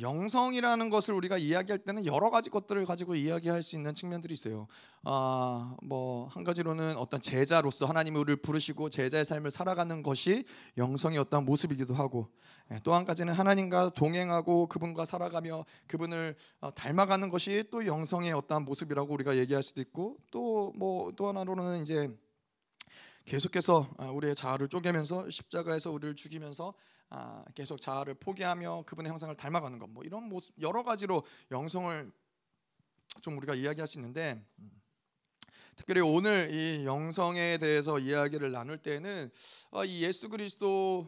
영성이라는 것을 우리가 이야기할 때는 여러 가지 것들을 가지고 이야기할 수 있는 측면들이 있어요. 아, 뭐 한 가지로는 어떤 제자로서 하나님이 우리를 부르시고 제자의 삶을 살아가는 것이 영성의 어떤 모습이기도 하고, 예, 또한 가지는 하나님과 동행하고 그분과 살아가며 그분을 어, 닮아가는 것이 또 영성의 어떤 모습이라고 우리가 얘기할 수도 있고, 또 뭐 또 하나로는 이제 계속해서 아, 우리의 자아를 쪼개면서 십자가에서 우리를 죽이면서 아, 계속 자아를 포기하며 그분의 형상을 닮아가는 것, 뭐 이런 모습 여러 가지로 영성을 좀 우리가 이야기할 수 있는데 음, 특별히 오늘 이 영성에 대해서 이야기를 나눌 때는 아, 이 예수 그리스도를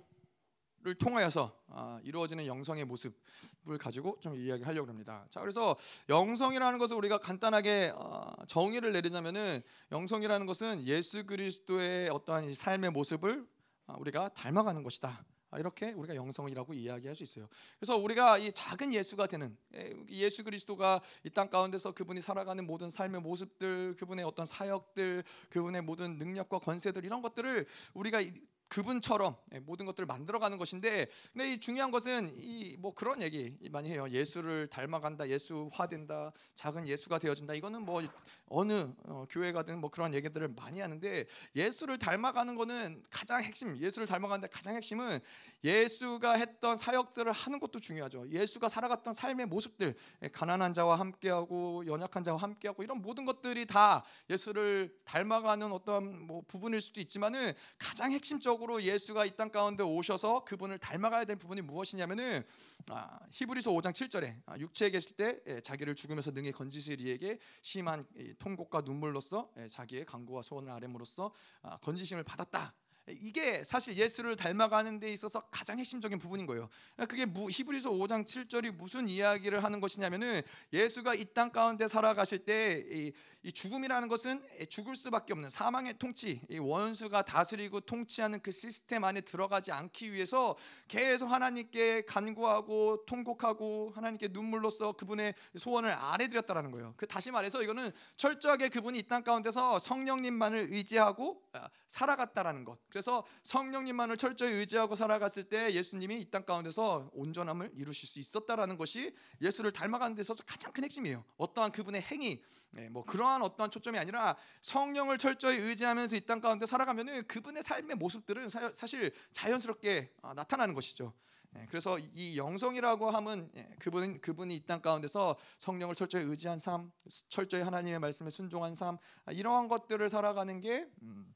통하여서 아, 이루어지는 영성의 모습을 가지고 좀 이야기하려고 합니다. 자, 그래서 영성이라는 것을 우리가 간단하게 어, 정의를 내리자면은 영성이라는 것은 예수 그리스도의 어떠한 삶의 모습을 아, 우리가 닮아가는 것이다. 아, 이렇게 우리가 영성이라고 이야기할 수 있어요. 그래서 우리가 이 작은 예수가 되는 예, 예수 그리스도가 이 땅 가운데서 그분이 살아가는 모든 삶의 모습들, 그분의 어떤 사역들, 그분의 모든 능력과 권세들 이런 것들을 우리가 그분처럼 예, 모든 것들을 만들어가는 것인데, 근데 이 중요한 것은 이 뭐 그런 얘기 많이 해요. 예수를 닮아간다, 예수화된다, 작은 예수가 되어진다. 이거는 뭐 어느 어, 교회 가든 뭐 그런 얘기들을 많이 하는데 예수를 닮아가는 거는 가장 핵심. 예수를 닮아가는데 가장 핵심은 예수가 했던 사역들을 하는 것도 중요하죠. 예수가 살아갔던 삶의 모습들, 예, 가난한 자와 함께하고 연약한 자와 함께하고 이런 모든 것들이 다 예수를 닮아가는 어떤 뭐 부분일 수도 있지만은 가장 핵심적으로 예수가 이 땅 가운데 오셔서 그분을 닮아가야 될 부분이 무엇이냐면은 아, 히브리서 5장 7절에 아, 육체에 계실 때 예, 자기를 죽으면서 능히 건지실 이에게 심한 통곡과 눈물로써 예, 자기의 강구와 소원을 아뢰므로써 아, 건지심을 받았다. 이게 사실 예수를 닮아가는 데 있어서 가장 핵심적인 부분인 거예요. 그게 히브리서 5장 7절이 무슨 이야기를 하는 것이냐면은 예수가 이 땅 가운데 살아가실 때이 죽음이라는 것은 죽을 수밖에 없는 사망의 통치, 원수가 다스리고 통치하는 그 시스템 안에 들어가지 않기 위해서 계속 하나님께 간구하고 통곡하고 하나님께 눈물로써 그분의 소원을 아뢰드렸다라는 거예요. 그 다시 말해서 이거는 철저하게 그분이 이 땅 가운데서 성령님만을 의지하고 아, 살아갔다라는 것. 그래서 성령님만을 철저히 의지하고 살아갔을 때 예수님이 이 땅 가운데서 온전함을 이루실 수 있었다라는 것이 예수를 닮아가는 데서 가장 큰 핵심이에요. 어떠한 그분의 행위, 네, 뭐 그러한 어떠한 초점이 아니라 성령을 철저히 의지하면서 이 땅 가운데 살아가면은 그분의 삶의 모습들은 사실 자연스럽게 아, 나타나는 것이죠. 네, 그래서 이 영성이라고 하면 예, 그분 그분이 이 땅 가운데서 성령을 철저히 의지한 삶, 철저히 하나님의 말씀에 순종한 삶 아, 이러한 것들을 살아가는 게 음,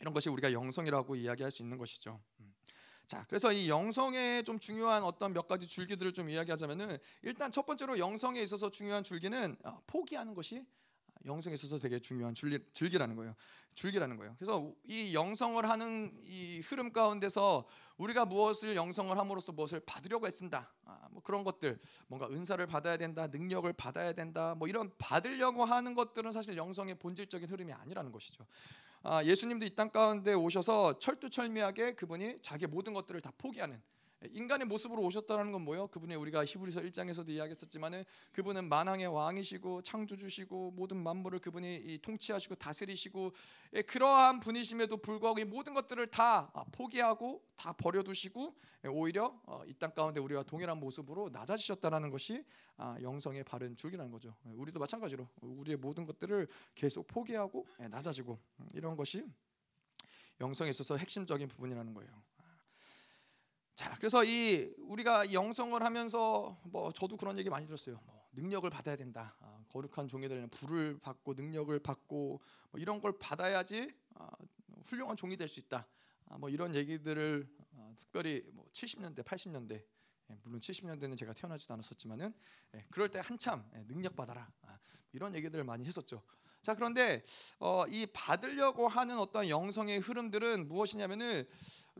이런 것이 우리가 영성이라고 이야기할 수 있는 것이죠. 음. 자, 그래서 이 영성의 좀 중요한 어떤 몇 가지 줄기들을 좀 이야기하자면은 일단 첫 번째로 영성에 있어서 중요한 줄기는 어, 포기하는 것이 영성에 있어서 되게 중요한 줄기, 줄기라는 거예요. 줄기라는 거예요. 그래서 이 영성을 하는 이 흐름 가운데서 우리가 무엇을 영성을 함으로써 무엇을 받으려고 했습니다. 아, 뭐 그런 것들, 뭔가 은사를 받아야 된다, 능력을 받아야 된다, 뭐 이런 받으려고 하는 것들은 사실 영성의 본질적인 흐름이 아니라는 것이죠. 아, 예수님도 이 땅 가운데 오셔서 철두철미하게 그분이 자기 모든 것들을 다 포기하는 인간의 모습으로 오셨다는 건 뭐예요? 그분의 우리가 히브리서 1장에서도 이야기했었지만은 그분은 만왕의 왕이시고 창조주시고 모든 만물을 그분이 통치하시고 다스리시고 예, 그러한 분이심에도 불구하고 이 모든 것들을 다 아, 포기하고 다 버려두시고 예, 오히려 어, 이땅 가운데 우리와 동일한 모습으로 낮아지셨다는 것이 아, 영성의 바른 줄기라는 거죠. 예, 우리도 마찬가지로 우리의 모든 것들을 계속 포기하고 낮아지고 음, 이런 것이 영성에 있어서 핵심적인 부분이라는 거예요. 자, 그래서 이 우리가 영성을 하면서 뭐 저도 그런 얘기 많이 들었어요. 뭐 능력을 받아야 된다. 아, 거룩한 종이들 불을 받고 능력을 받고 뭐 이런 걸 받아야지 아, 훌륭한 종이 될 수 있다. 아, 뭐 이런 얘기들을 아, 특별히 뭐 70년대, 80년대 예, 물론 70년대는 제가 태어나지도 않았었지만은 예, 그럴 때 한참 예, 능력 받아라 아, 이런 얘기들을 많이 했었죠. 자 그런데 어, 이 받으려고 하는 어떤 영성의 흐름들은 무엇이냐면은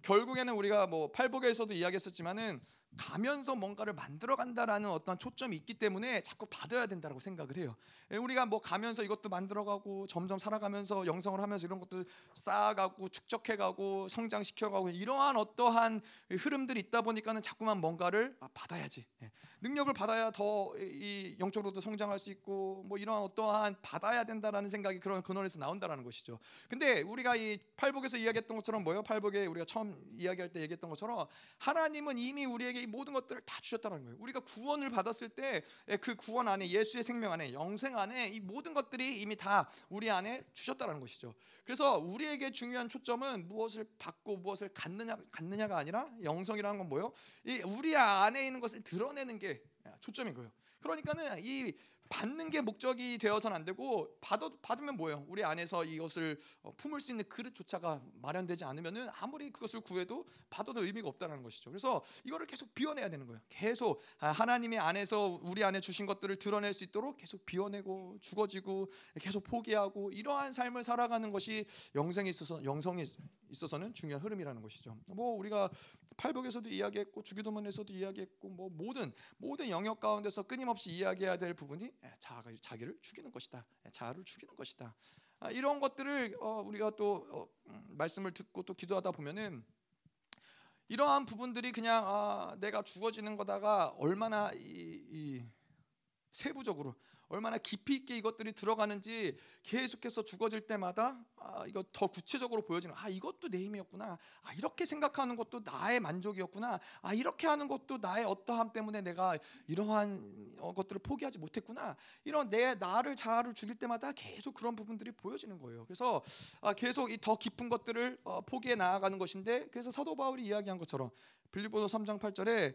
결국에는 우리가 뭐 팔복에서도 이야기했었지만은 가면서 뭔가를 만들어 간다라는 어떤 초점이 있기 때문에 자꾸 받아야 된다고 생각을 해요. 예, 우리가 뭐 가면서 이것도 만들어 가고 점점 살아가면서 영성을 하면서 이런 것도 쌓아가고 축적해 가고 성장시켜 가고 이러한 어떠한 흐름들이 있다 보니까는 자꾸만 뭔가를 아, 받아야지. 능력을 받아야 더 이 영적으로도 성장할 수 있고 뭐 이러한 어떠한 받아야 된다 된다라는 생각이 그런 근원에서 나온다라는 것이죠. 근데 우리가 이 팔복에서 이야기했던 것처럼 뭐요? 팔복에 우리가 처음 이야기할 때 얘기했던 것처럼 하나님은 이미 우리에게 이 모든 것들을 다 주셨다는 거예요. 우리가 구원을 받았을 때 그 구원 안에 예수의 생명 안에 영생 안에 이 모든 것들이 이미 다 우리 안에 주셨다는 것이죠. 그래서 우리에게 중요한 초점은 무엇을 받고 무엇을 갖느냐 갖느냐가 아니라 영성이라는 건 뭐요? 이 우리 안에 있는 것을 드러내는 게 초점인 거예요. 그러니까는 이 받는 게 목적이 되어서는 안 되고 받아, 받으면 뭐예요? 우리 안에서 이것을 어, 품을 수 있는 그릇조차가 마련되지 않으면은 아무리 그것을 구해도 받아도 의미가 없다는 것이죠. 그래서 이거를 계속 비워내야 되는 거예요. 계속 아, 하나님의 안에서 우리 안에 주신 것들을 드러낼 수 있도록 계속 비워내고 죽어지고 계속 포기하고 이러한 삶을 살아가는 것이 영생에 있어서 영성에 있어서는 중요한 흐름이라는 것이죠. 뭐 우리가 팔복에서도 이야기했고 주기도문에서도 이야기했고 뭐 모든 모든 영역 가운데서 끊임없이 이야기해야 될 부분이 예, 자아가 자기를 죽이는 것이다. 예, 자아를 죽이는 것이다. 아, 이런 것들을 어, 우리가 또 어, 음, 말씀을 듣고 또 기도하다 보면은 이러한 부분들이 그냥 아, 내가 죽어지는 거다가 얼마나 이, 이 세부적으로 얼마나 깊이 있게 이것들이 들어가는지 계속해서 죽어질 때마다 아, 이거 더 구체적으로 보여지는 아 이것도 내 힘이었구나. 아 이렇게 생각하는 것도 나의 만족이었구나. 아 이렇게 하는 것도 나의 어떠함 때문에 내가 이러한 어, 것들을 포기하지 못했구나. 이런 내 나를 자아를 죽일 때마다 계속 그런 부분들이 보여지는 거예요. 그래서 아, 계속 이 더 깊은 것들을 어, 포기해 나아가는 것인데 그래서 사도 바울이 이야기한 것처럼 빌립보서 3장 8절에 아,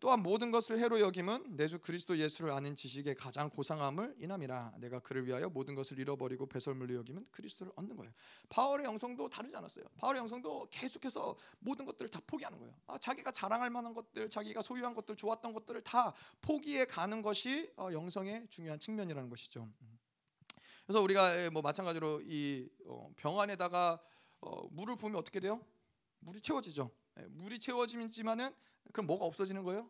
또한 모든 것을 해로 여김은 내 주 그리스도 예수를 아는 지식의 가장 고상함을 인함이라 내가 그를 위하여 모든 것을 잃어버리고 배설물로 여기면 그리스도를 얻는 거예요. 바울의 영성도 다르지 않았어요. 바울의 영성도 계속해서 모든 것들을 다 포기하는 거예요. 아, 자기가 자랑할 만한 것들, 자기가 소유한 것들, 좋았던 것들을 다 포기해 가는 것이 어, 영성의 중요한 측면이라는 것이죠. 그래서 우리가 뭐 마찬가지로 이 어, 병안에다가 어, 물을 부으면 어떻게 돼요? 물이 채워지죠. 예, 물이 채워지지만은 그럼 뭐가 없어지는 거예요?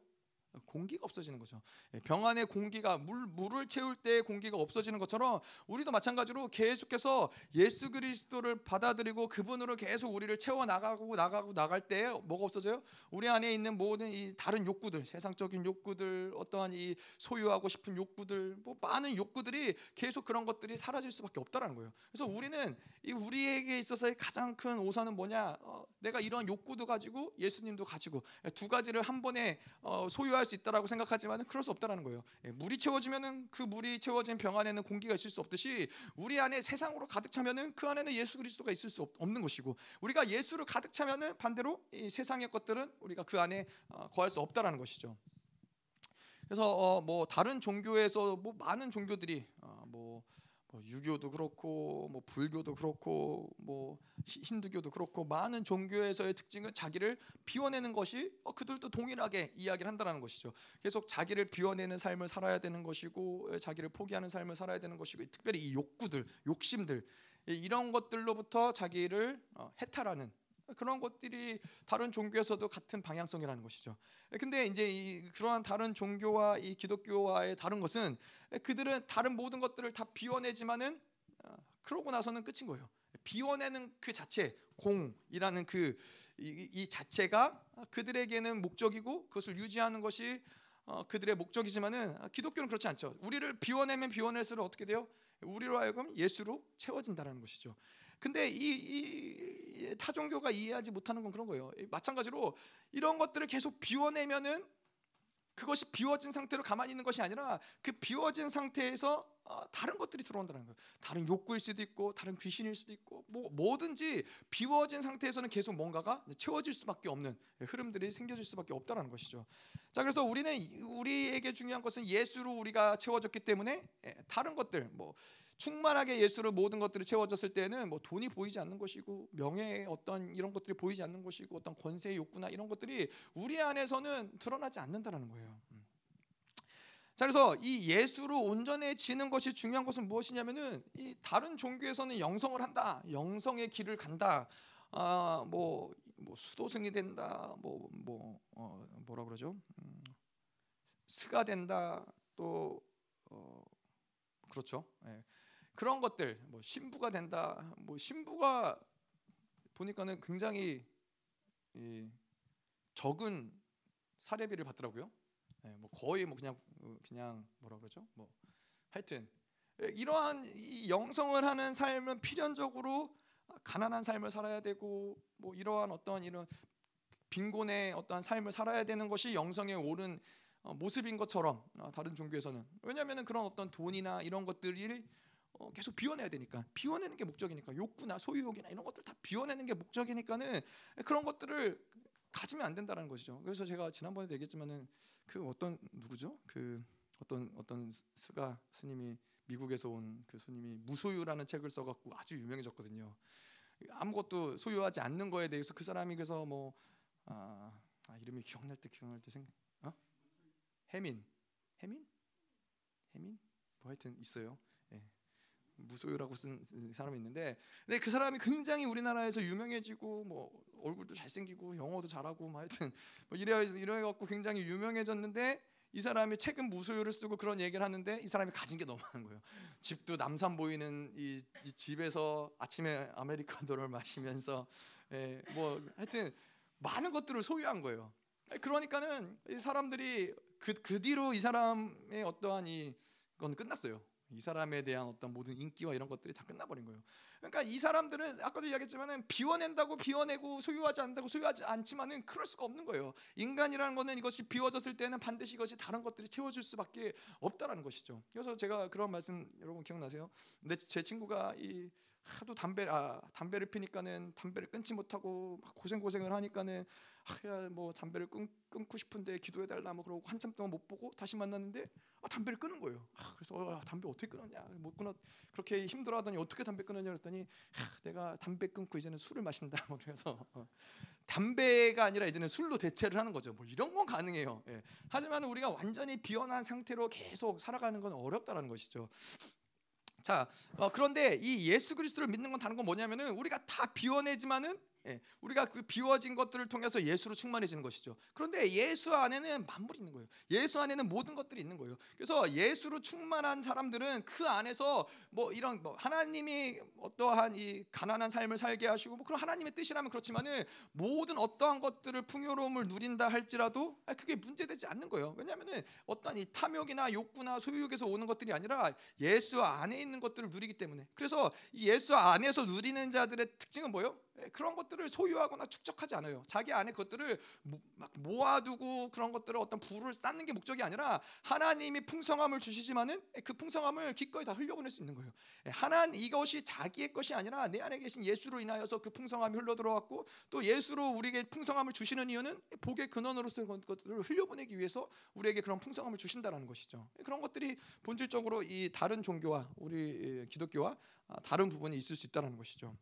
공기가 없어지는 거죠. 예, 병 안에 공기가 물 물을 채울 때 공기가 없어지는 것처럼 우리도 마찬가지로 계속해서 예수 그리스도를 받아들이고 그분으로 계속 우리를 채워 나가고 나가고 나갈 때 뭐가 없어져요? 우리 안에 있는 모든 이 다른 욕구들, 세상적인 욕구들, 어떠한 이 소유하고 싶은 욕구들, 뭐 많은 욕구들이 계속 그런 것들이 사라질 수밖에 없다라는 거예요. 그래서 우리는 이 우리에게 있어서의 가장 큰 오산은 뭐냐? 어, 내가 이런 욕구도 가지고 예수님도 가지고 두 가지를 한 번에 어, 소유할 수 있다라고 생각하지만 그럴 수 없다라는 거예요. 예, 물이 채워지면은 그 물이 채워진 병 안에는 공기가 있을 수 없듯이 우리 안에 세상으로 가득 차면은 그 안에는 예수 그리스도가 있을 수 없는 것이고 우리가 예수를 가득 차면은 반대로 이 세상의 것들은 우리가 그 안에 어, 거할 수 없다라는 것이죠. 그래서 어, 뭐 다른 종교에서 뭐 많은 종교들이 어, 뭐뭐 유교도 그렇고 뭐 불교도 그렇고 뭐 힌두교도 그렇고 많은 종교에서의 특징은 자기를 비워내는 것이 어, 그들도 동일하게 이야기를 한다는 것이죠. 계속 자기를 비워내는 삶을 살아야 되는 것이고 자기를 포기하는 삶을 살아야 되는 것이고 특별히 이 욕구들, 욕심들 이런 것들로부터 자기를 어, 해탈하는 그런 것들이 다른 종교에서도 같은 방향성이라는 것이죠. 근데 이제 이 그러한 다른 종교와 이 기독교와의 다른 것은 그들은 다른 모든 것들을 다 비워내지만은 어, 그러고 나서는 끝인 거예요. 비워내는 그 자체 공이라는 그 이, 이 자체가 그들에게는 목적이고 그것을 유지하는 것이 어, 그들의 목적이지만은 기독교는 그렇지 않죠. 우리를 비워내면 비워낼수록 어떻게 돼요? 우리로 하여금 예수로 채워진다는 것이죠. 근데 이, 이 타종교가 이해하지 못하는 건 그런 거예요. 마찬가지로 이런 것들을 계속 비워내면은 그것이 비워진 상태로 가만히 있는 것이 아니라 그 비워진 상태에서 어, 다른 것들이 들어온다는 거예요. 다른 욕구일 수도 있고 다른 귀신일 수도 있고 뭐 뭐든지 비워진 상태에서는 계속 뭔가가 채워질 수밖에 없는 흐름들이 생겨질 수밖에 없다라는 것이죠. 자 그래서 우리는 우리에게 중요한 것은 예수로 우리가 채워졌기 때문에 예, 다른 것들 뭐 충만하게 예수로 모든 것들이 채워졌을 때는 뭐 돈이 보이지 않는 것이고 명예의 어떤 이런 것들이 보이지 않는 것이고 어떤 권세의 욕구나 이런 것들이 우리 안에서는 드러나지 않는다라는 거예요. 음. 자 그래서 이 예수로 온전해지는 것이 중요한 것은 무엇이냐면은 이 다른 종교에서는 영성을 한다, 영성의 길을 간다, 아뭐 뭐 수도승이 된다, 뭐뭐 뭐, 어, 뭐라 그러죠? 음, 스가 된다, 또 어, 그렇죠. 예. 그런 것들 뭐 신부가 된다 뭐 신부가 보니까는 굉장히 적은 사례비를 받더라고요. 네, 뭐 거의 뭐 그냥 그냥 뭐라 그러죠? 뭐 하여튼 이러한 이 영성을 하는 삶은 필연적으로 가난한 삶을 살아야 되고 뭐 이러한 어떤 이런 빈곤의 어떠한 삶을 살아야 되는 것이 영성의 옳은 어, 모습인 것처럼 어, 다른 종교에서는 왜냐하면 그런 어떤 돈이나 이런 것들이 어, 계속 비워내야 되니까 비워내는 게 목적이니까 욕구나 소유욕이나 이런 것들 다 비워내는 게 목적이니까는 그런 것들을 가지면 안 된다는 것이죠. 그래서 제가 지난번에 얘기했지만은 그 어떤 누구죠? 그 어떤 어떤 스가 스님이 미국에서 온 그 스님이 무소유라는 책을 써갖고 아주 유명해졌거든요. 아무것도 소유하지 않는 거에 대해서 그 사람이 그래서 뭐 아, 아 이름이 기억날 때 기억날 때 생각 어? 해민 해민 해민 뭐 하여튼 있어요. 예. 무소유라고 쓴 사람이 있는데 근데 그 사람이 굉장히 우리나라에서 유명해지고 뭐 얼굴도 잘생기고 영어도 잘하고 뭐 하여튼 뭐 이래 이래 갖고 굉장히 유명해졌는데 이 사람이 책은 무소유를 쓰고 그런 얘기를 하는데 이 사람이 가진 게 너무 많은 거예요. 집도 남산 보이는 이, 이 집에서 아침에 아메리카노를 마시면서 예, 뭐 하여튼 많은 것들을 소유한 거예요. 그러니까는 이 사람들이 그, 그 뒤로 이 사람의 어떠한 이건 끝났어요. 이 사람에 대한 어떤 모든 인기와 이런 것들이 다 끝나버린 거예요. 그러니까 이 사람들은 아까도 이야기했지만은 비워낸다고 비워내고 소유하지 않는다고 소유하지 않지만은 그럴 수가 없는 거예요. 인간이라는 거는 이것이 비워졌을 때는 반드시 이것이 다른 것들이 채워질 수밖에 없다라는 것이죠. 그래서 제가 그런 말씀 여러분 기억나세요? 근데 제 친구가 이 하도 담배 아 담배를 피니까는 담배를 끊지 못하고 막 고생 고생을 하니까는 아, 뭐 담배를 끊, 끊고 싶은데 기도해 달라 뭐 그러고 한참 동안 못 보고 다시 만났는데 아, 담배를 끊은 거예요. 아, 그래서 어, 담배 어떻게 끊었냐 못 끊어 그렇게 힘들어하더니 어떻게 담배 끊었냐 그랬더니 아, 내가 담배 끊고 이제는 술을 마신다 뭐 그래서 어, 담배가 아니라 이제는 술로 대체를 하는 거죠. 뭐 이런 건 가능해요. 예. 하지만 우리가 완전히 비워난 상태로 계속 살아가는 건 어렵다라는 것이죠. 자, 어, 그런데 이 예수 그리스도를 믿는 건 다른 건 뭐냐면은 우리가 다 비워내지만은 예, 우리가 그 비워진 것들을 통해서 예수로 충만해지는 것이죠. 그런데 예수 안에는 만물이 있는 거예요. 예수 안에는 모든 것들이 있는 거예요. 그래서 예수로 충만한 사람들은 그 안에서 뭐 이런 뭐 하나님이 어떠한 이 가난한 삶을 살게 하시고 뭐 그런 하나님의 뜻이라면 그렇지만은 모든 어떠한 것들을 풍요로움을 누린다 할지라도 그게 문제되지 않는 거예요. 왜냐하면은 어떠한 이 탐욕이나 욕구나 소유욕에서 오는 것들이 아니라 예수 안에 있는 것들을 누리기 때문에 그래서 이 예수 안에서 누리는 자들의 특징은 뭐예요? 예, 그런 것들을 소유하거나 축적하지 않아요. 자기 안에 그것들을 막 모아두고 그런 것들을 어떤 부를 쌓는 게 목적이 아니라 하나님이 풍성함을 주시지만은 그 풍성함을 기꺼이 다 흘려보낼 수 있는 거예요. 예, 하나님 이것이 자기의 것이 아니라 내 안에 계신 예수로 인하여서 그 풍성함이 흘러 들어왔고 또 예수로 우리에게 풍성함을 주시는 이유는 복의 근원으로서 것들을 흘려보내기 위해서 우리에게 그런 풍성함을 주신다라는 것이죠. 예, 그런 것들이 본질적으로 이 다른 종교와 우리 기독교와 아, 다른 부분이 있을 수 있다는 것이죠.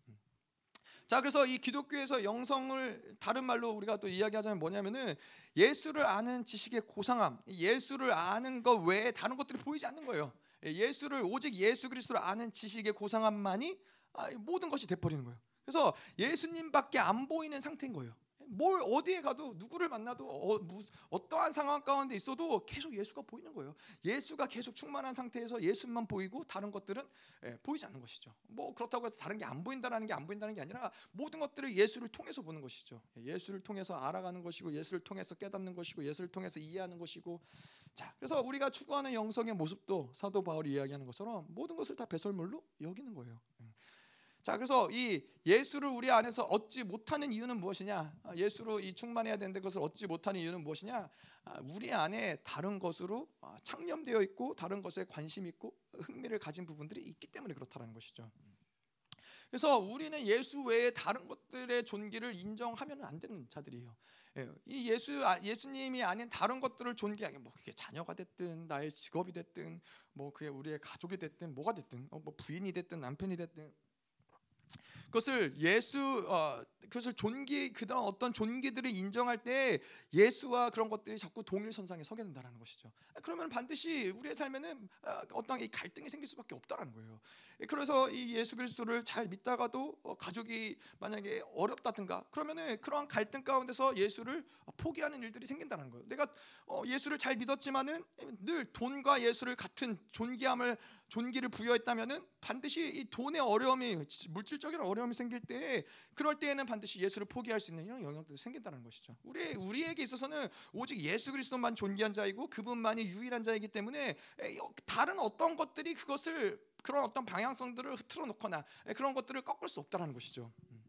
음. 자, 그래서 이 기독교에서 영성을 다른 말로 우리가 또 이야기하자면 뭐냐면은 예수를 아는 지식의 고상함, 예수를 아는 것 외에 다른 것들이 보이지 않는 거예요. 예수를 오직 예수 그리스도를 아는 지식의 고상함만이 아, 모든 것이 돼버리는 거예요. 그래서 예수님밖에 안 보이는 상태인 거예요. 뭘 어디에 가도 누구를 만나도 어, 어떠한 상황 가운데 있어도 계속 예수가 보이는 거예요. 예수가 계속 충만한 상태에서 예수만 보이고 다른 것들은 예, 보이지 않는 것이죠. 뭐 그렇다고 해서 다른 게 안 보인다라는 게 안 보인다는 게 아니라 모든 것들을 예수를 통해서 보는 것이죠. 예, 예수를 통해서 알아가는 것이고 예수를 통해서 깨닫는 것이고 예수를 통해서 이해하는 것이고 자 그래서 우리가 추구하는 영성의 모습도 사도 바울이 이야기하는 것처럼 모든 것을 다 배설물로 여기는 거예요. 음. 자, 그래서 이 예수를 우리 안에서 얻지 못하는 이유는 무엇이냐? 아, 예수로 이 충만해야 되는데 그것을 얻지 못하는 이유는 무엇이냐? 아, 우리 안에 다른 것으로 아, 창념되어 있고 다른 것에 관심 있고 흥미를 가진 부분들이 있기 때문에 그렇다는 것이죠. 그래서 우리는 예수 외에 다른 것들의 존귀를 인정하면 안 되는 자들이에요. 예, 이 예수 예수님이 아닌 다른 것들을 존귀하게 뭐 그게 자녀가 됐든 나의 직업이 됐든 뭐 그게 우리의 가족이 됐든 뭐가 됐든 어, 뭐 부인이 됐든 남편이 됐든 그것을 예수 어, 그것을 존귀 그다음 어떤 존귀들을 인정할 때 예수와 그런 것들이 자꾸 동일선상에 서게 된다는 것이죠. 그러면 반드시 우리의 삶에는 어, 어떤 갈등이 생길 수밖에 없다라는 거예요. 그래서 이 예수 그리스도를 잘 믿다가도 어, 가족이 만약에 어렵다든가 그러면은 그러한 갈등 가운데서 예수를 포기하는 일들이 생긴다는 거예요. 내가 어, 예수를 잘 믿었지만은 늘 돈과 예수를 같은 존귀함을 존귀를 부여했다면은 반드시 이 돈의 어려움이 물질적인 어려움이 생길 때 그럴 때에는 반드시 예수를 포기할 수 있는 이런 영역들이 생긴다는 것이죠. 우리 우리에게 있어서는 오직 예수 그리스도만 존귀한 자이고 그분만이 유일한 자이기 때문에 다른 어떤 것들이 그것을 그런 어떤 방향성들을 흐트러 놓거나 그런 것들을 꺾을 수 없다라는 것이죠. 음.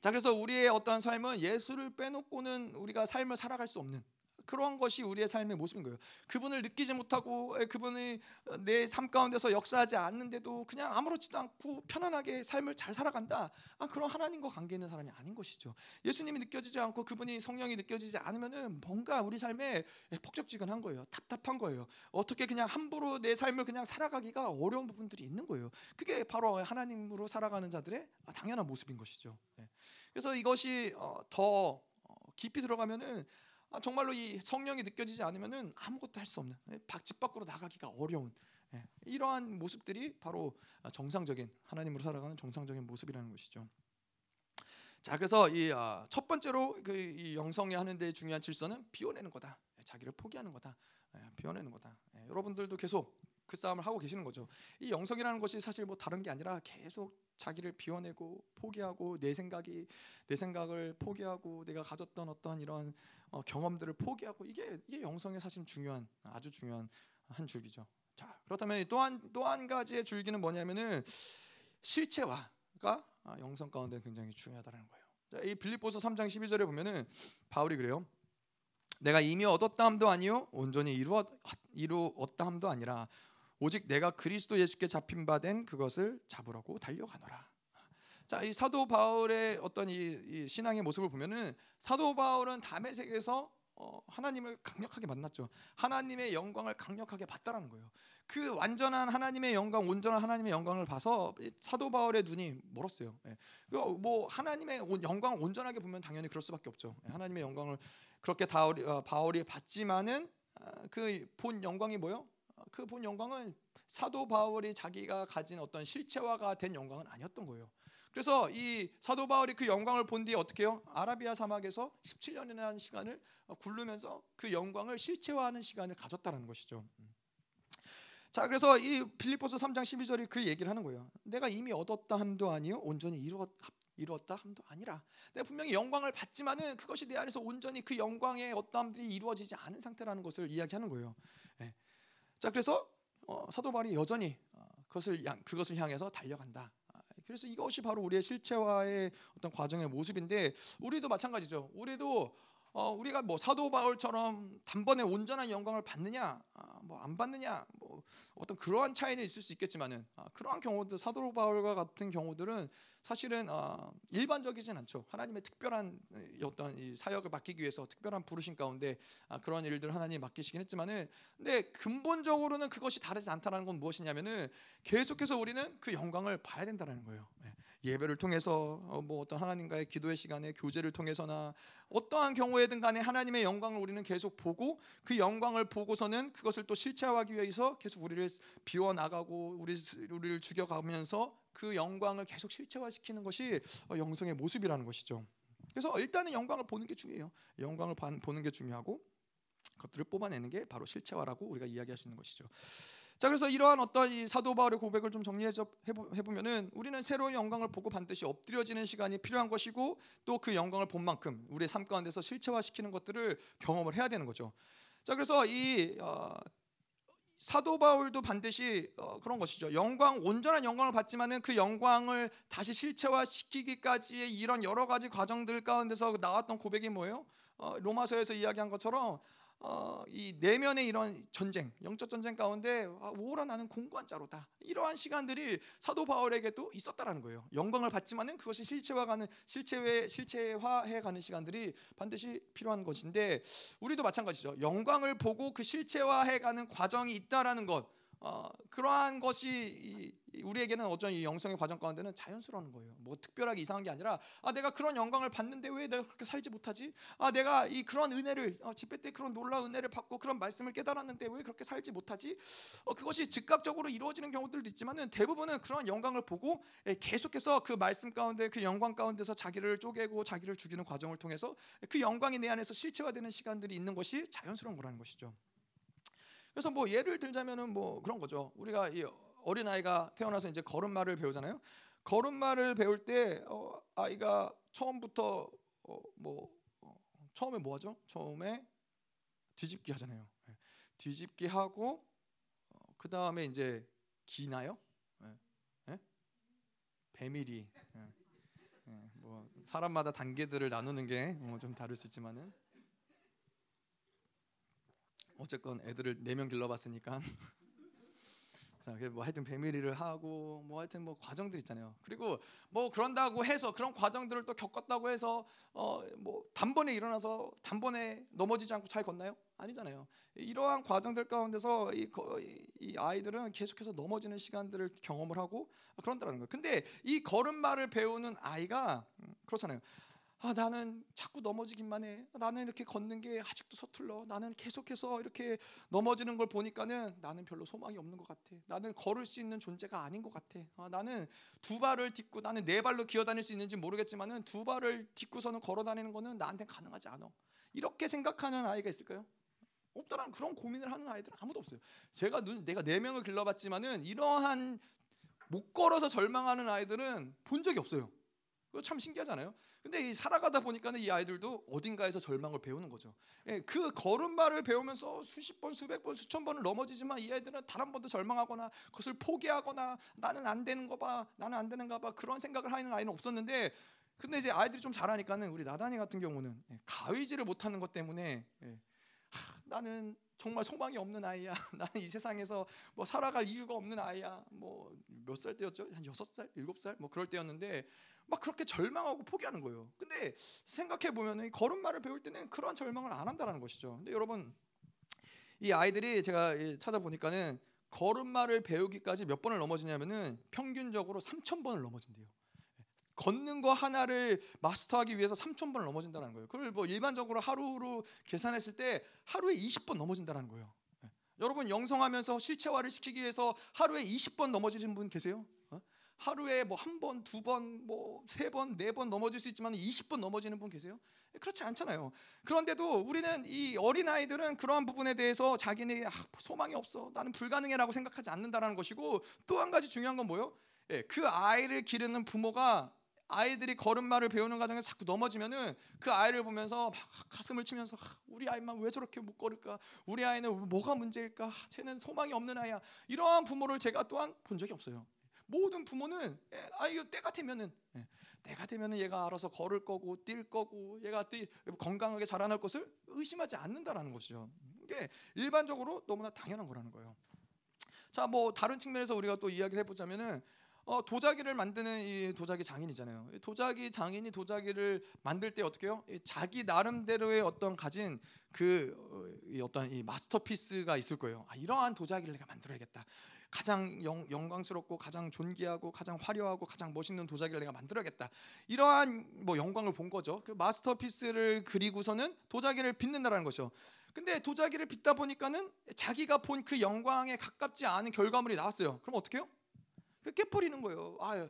자 그래서 우리의 어떤 삶은 예수를 빼놓고는 우리가 삶을 살아갈 수 없는 그러한 것이 우리의 삶의 모습인 거예요. 그분을 느끼지 못하고 그분이 내 삶 가운데서 역사하지 않는데도 그냥 아무렇지도 않고 편안하게 삶을 잘 살아간다. 아, 그런 하나님과 관계 있는 사람이 아닌 것이죠. 예수님이 느껴지지 않고 그분이 성령이 느껴지지 않으면은 뭔가 우리 삶에 폭적지근한 거예요. 답답한 거예요. 어떻게 그냥 함부로 내 삶을 그냥 살아가기가 어려운 부분들이 있는 거예요. 그게 바로 하나님으로 살아가는 자들의 당연한 모습인 것이죠. 예. 그래서 이것이 어, 더 어, 깊이 들어가면은 아, 정말로 이 성령이 느껴지지 않으면은 아무것도 할 수 없는 예, 집 밖으로 나가기가 어려운 예, 이러한 모습들이 바로 정상적인 하나님으로 살아가는 정상적인 모습이라는 것이죠. 자 그래서 이첫 아, 번째로 그 영성이 하는데 중요한 질서는 비워내는 거다. 예, 자기를 포기하는 거다. 비워내는 거다. 여러분들도 계속 그 싸움을 하고 계시는 거죠. 이 영성이라는 것이 사실 뭐 다른 게 아니라 계속 자기를 비워내고 포기하고 내 생각이 내 생각을 포기하고 내가 가졌던 어떤 이런 어, 경험들을 포기하고 이게 이게 영성의 사실 중요한 아주 중요한 한 줄기죠. 자 그렇다면 또한 또 한 가지의 줄기는 뭐냐면은 실체화가 아, 영성 가운데 굉장히 중요하다는 거예요. 자, 이 빌립보서 3장 12절에 보면은 바울이 그래요. 내가 이미 얻었다 함도 아니요 온전히 이루었 이루었다 함도 아니라 오직 내가 그리스도 예수께 잡힌 바 된 그것을 잡으라고 달려가노라. 자, 이 사도 바울의 어떤 이, 이 신앙의 모습을 보면은 사도 바울은 담에색에서 어, 하나님을 강력하게 만났죠. 하나님의 영광을 강력하게 봤다라는 거예요. 그 완전한 하나님의 영광, 온전한 하나님의 영광을 봐서 사도 바울의 눈이 멀었어요. 예. 뭐 하나님의 영광을 온전하게 보면 당연히 그럴 수밖에 없죠. 예, 하나님의 영광을 그렇게 바울이, 어, 바울이 봤지만은 아, 그본 영광이 뭐요? 그 본 영광은 사도 바울이 자기가 가진 어떤 실체화가 된 영광은 아니었던 거예요. 그래서 이 사도 바울이 그 영광을 본 뒤에 어떻게 해요? 아라비아 사막에서 17년이라는 시간을 굴르면서 그 영광을 실체화하는 시간을 가졌다는 것이죠. 자, 그래서 이 빌립보서 3장 12절이 그 얘기를 하는 거예요. 내가 이미 얻었다 함도 아니요 온전히 이루었, 이루었다 함도 아니라 내가 분명히 영광을 받지만은 그것이 내 안에서 온전히 그 영광의 어떠함들이 이루어지지 않은 상태라는 것을 이야기하는 거예요. 예. 자 그래서 어, 사도 바울이 여전히 어, 그것을 향, 그것을 향해서 달려간다. 아, 그래서 이것이 바로 우리의 실체화의 어떤 과정의 모습인데 우리도 마찬가지죠. 우리도 어, 우리가 뭐 사도 바울처럼 단번에 온전한 영광을 받느냐, 아, 뭐안 받느냐, 뭐 어떤 그러한 차이는 있을 수 있겠지만은 아, 그러한 경우도 사도 바울과 같은 경우들은 사실은 어, 일반적이진 않죠. 하나님의 특별한 어떤 이 사역을 맡기기 위해서 특별한 부르신 가운데 아, 그런 일들 하나님 맡기시긴 했지만은 근데 근본적으로는 그것이 다르지 않다는 건 무엇이냐면은 계속해서 우리는 그 영광을 봐야 된다는 거예요. 네. 예배를 통해서 어, 뭐 어떤 하나님과의 기도의 시간에 교제를 통해서나 어떠한 경우에든 간에 하나님의 영광을 우리는 계속 보고 그 영광을 보고서는 그것을 또 실체화하기 위해서 계속 우리를 비워 나가고 우리 우리를 죽여 가면서 그 영광을 계속 실체화시키는 것이 어, 영성의 모습이라는 것이죠. 그래서 일단은 영광을 보는 게 중요해요. 영광을 보는 게 중요하고 그것들을 뽑아내는 게 바로 실체화라고 우리가 이야기할 수 있는 것이죠. 자 그래서 이러한 어떤 이 사도 바울의 고백을 좀 정리해 보면은 우리는 새로운 영광을 보고 반드시 엎드려지는 시간이 필요한 것이고 또 그 영광을 본 만큼 우리의 삶 가운데서 실체화시키는 것들을 경험을 해야 되는 거죠. 자 그래서 이 어, 사도 바울도 반드시 어, 그런 것이죠. 영광 온전한 영광을 받지만은 그 영광을 다시 실체화시키기까지의 이런 여러 가지 과정들 가운데서 나왔던 고백이 뭐예요? 어, 로마서에서 이야기한 것처럼 어, 이 내면의 이런 전쟁, 영적 전쟁 가운데 아, 오라 나는 공고한 자로다. 이러한 시간들이 사도 바울에게도 있었다라는 거예요. 영광을 받지만은 그것이 실체화가는 실체화 실체화해 가는 시간들이 반드시 필요한 것인데 우리도 마찬가지죠. 영광을 보고 그 실체화해 가는 과정이 있다라는 것. 어, 그러한 것이 우리에게는 어쩐 이 영성의 과정 가운데는 자연스러운 거예요. 뭐 특별하게 이상한 게 아니라 아 내가 그런 영광을 받는데 왜 내가 그렇게 살지 못하지? 아 내가 이 그런 은혜를 어, 집회 때 그런 놀라운 은혜를 받고 그런 말씀을 깨달았는데 왜 그렇게 살지 못하지? 어, 그것이 즉각적으로 이루어지는 경우들도 있지만은 대부분은 그런 영광을 보고 예, 계속해서 그 말씀 가운데 그 영광 가운데서 자기를 쪼개고 자기를 죽이는 과정을 통해서 그 영광이 내 안에서 실체화되는 시간들이 있는 것이 자연스러운 거라는 것이죠. 그래서 뭐 예를 들자면은 뭐 그런 거죠. 우리가 이 어린 아이가 태어나서 이제 걸음마를 배우잖아요. 걸음마를 배울 때 어, 아이가 처음부터 어, 뭐 어, 처음에 뭐 하죠? 처음에 뒤집기 하잖아요. 예. 뒤집기 하고 어, 그 다음에 이제 기나요? 예. 예? 배밀이. 뭐 사람마다 단계들을 나누는 게좀 어, 다를 수 있지만은 어쨌건 애들을 네 명 길러봤으니까 자, 뭐 하여튼 배밀이를 하고 뭐 하여튼 뭐 과정들 있잖아요. 그리고 뭐 그런다고 해서 그런 과정들을 또 겪었다고 해서 어 뭐 단번에 일어나서 단번에 넘어지지 않고 잘 걷나요? 아니잖아요. 이러한 과정들 가운데서 이, 이 아이들은 계속해서 넘어지는 시간들을 경험을 하고 그런다는 거예요. 근데 이 걸음마를 배우는 아이가 음, 그렇잖아요. 아 나는 자꾸 넘어지기만 해. 나는 이렇게 걷는 게 아직도 서툴러. 나는 계속해서 이렇게 넘어지는 걸 보니까는 나는 별로 소망이 없는 것 같아. 나는 걸을 수 있는 존재가 아닌 것 같아. 아, 나는 두 발을 딛고 나는 네 발로 기어 다닐 수 있는지 모르겠지만은 두 발을 딛고서는 걸어 다니는 거는 나한테 가능하지 않아. 이렇게 생각하는 아이가 있을까요? 없다라는 그런 고민을 하는 아이들 아무도 없어요. 제가 눈 내가 네 명을 길러봤지만은 이러한 못 걸어서 절망하는 아이들은 본 적이 없어요. 그거 참 신기하잖아요. 근데 이 살아가다 보니까는 이 아이들도 어딘가에서 절망을 배우는 거죠. 예, 그 걸음마를 배우면서 수십 번, 수백 번, 수천 번을 넘어지지만 이 아이들은 단 한 번도 절망하거나 그것을 포기하거나 나는 안 되는 거 봐, 나는 안 되는가 봐 그런 생각을 하는 아이는 없었는데 근데 이제 아이들이 좀 자라니까는 우리 나단이 같은 경우는 예, 가위질을 못하는 것 때문에 예, 하, 나는 정말 소망이 없는 아이야. 나는 이 세상에서 뭐 살아갈 이유가 없는 아이야. 뭐 몇 살 때였죠? 한 여섯 살, 일곱 살, 뭐 그럴 때였는데 막 그렇게 절망하고 포기하는 거예요. 근데 생각해 보면 걸음마를 배울 때는 그런 절망을 안 한다라는 것이죠. 근데 여러분 이 아이들이 제가 찾아보니까는 걸음마를 배우기까지 몇 번을 넘어지냐면은 평균적으로 3천 번을 넘어진대요. 걷는 거 하나를 마스터하기 위해서 3천 번을 넘어진다는 거예요. 그걸 뭐 일반적으로 하루로 계산했을 때 하루에 20번 넘어진다는 거예요. 예. 여러분 영성하면서 실체화를 시키기 위해서 하루에 20번 넘어지는 분 계세요? 어? 하루에 뭐 한 번, 두 번, 뭐 세 번, 네 번 넘어질 수 있지만 20번 넘어지는 분 계세요? 예, 그렇지 않잖아요. 그런데도 우리는 이 어린 아이들은 그러한 부분에 대해서 자기네 아, 소망이 없어, 나는 불가능해라고 생각하지 않는다라는 것이고 또 한 가지 중요한 건 뭐요? 예, 그 아이를 기르는 부모가 아이들이 걸음마를 배우는 과정에서 자꾸 넘어지면은 그 아이를 보면서 막 가슴을 치면서 우리 아이만 왜 저렇게 못 걸을까? 우리 아이는 뭐가 문제일까? 쟤는 소망이 없는 아이야. 이러한 부모를 제가 또한 본 적이 없어요. 모든 부모는 예, 아 이거 때가 되면은 예, 때가 되면은 얘가 알아서 걸을 거고 뛸 거고 얘가 뛰, 건강하게 자라날 것을 의심하지 않는다라는 것이죠. 이게 일반적으로 너무나 당연한 거라는 거예요. 자, 뭐 다른 측면에서 우리가 또 이야기를 해보자면은 어, 도자기를 만드는 이 도자기 장인이잖아요. 도자기 장인이 도자기를 만들 때 어떻게 요 자기 나름대로의 어떤 가진 그 어, 어떤 이 마스터피스가 있을 거예요. 아, 이러한 도자기를 내가 만들어야겠다. 가장 영, 영광스럽고 가장 존귀하고 가장 화려하고 가장 멋있는 도자기를 내가 만들어야겠다. 이러한 뭐 영광을 본 거죠. 그 마스터피스를 그리고서는 도자기를 빚는다라는 거죠. 근데 도자기를 빚다 보니까는 자기가 본 그 영광에 가깝지 않은 결과물이 나왔어요. 그럼 어떻게 해요? 그 깨버리는 거예요. 아유,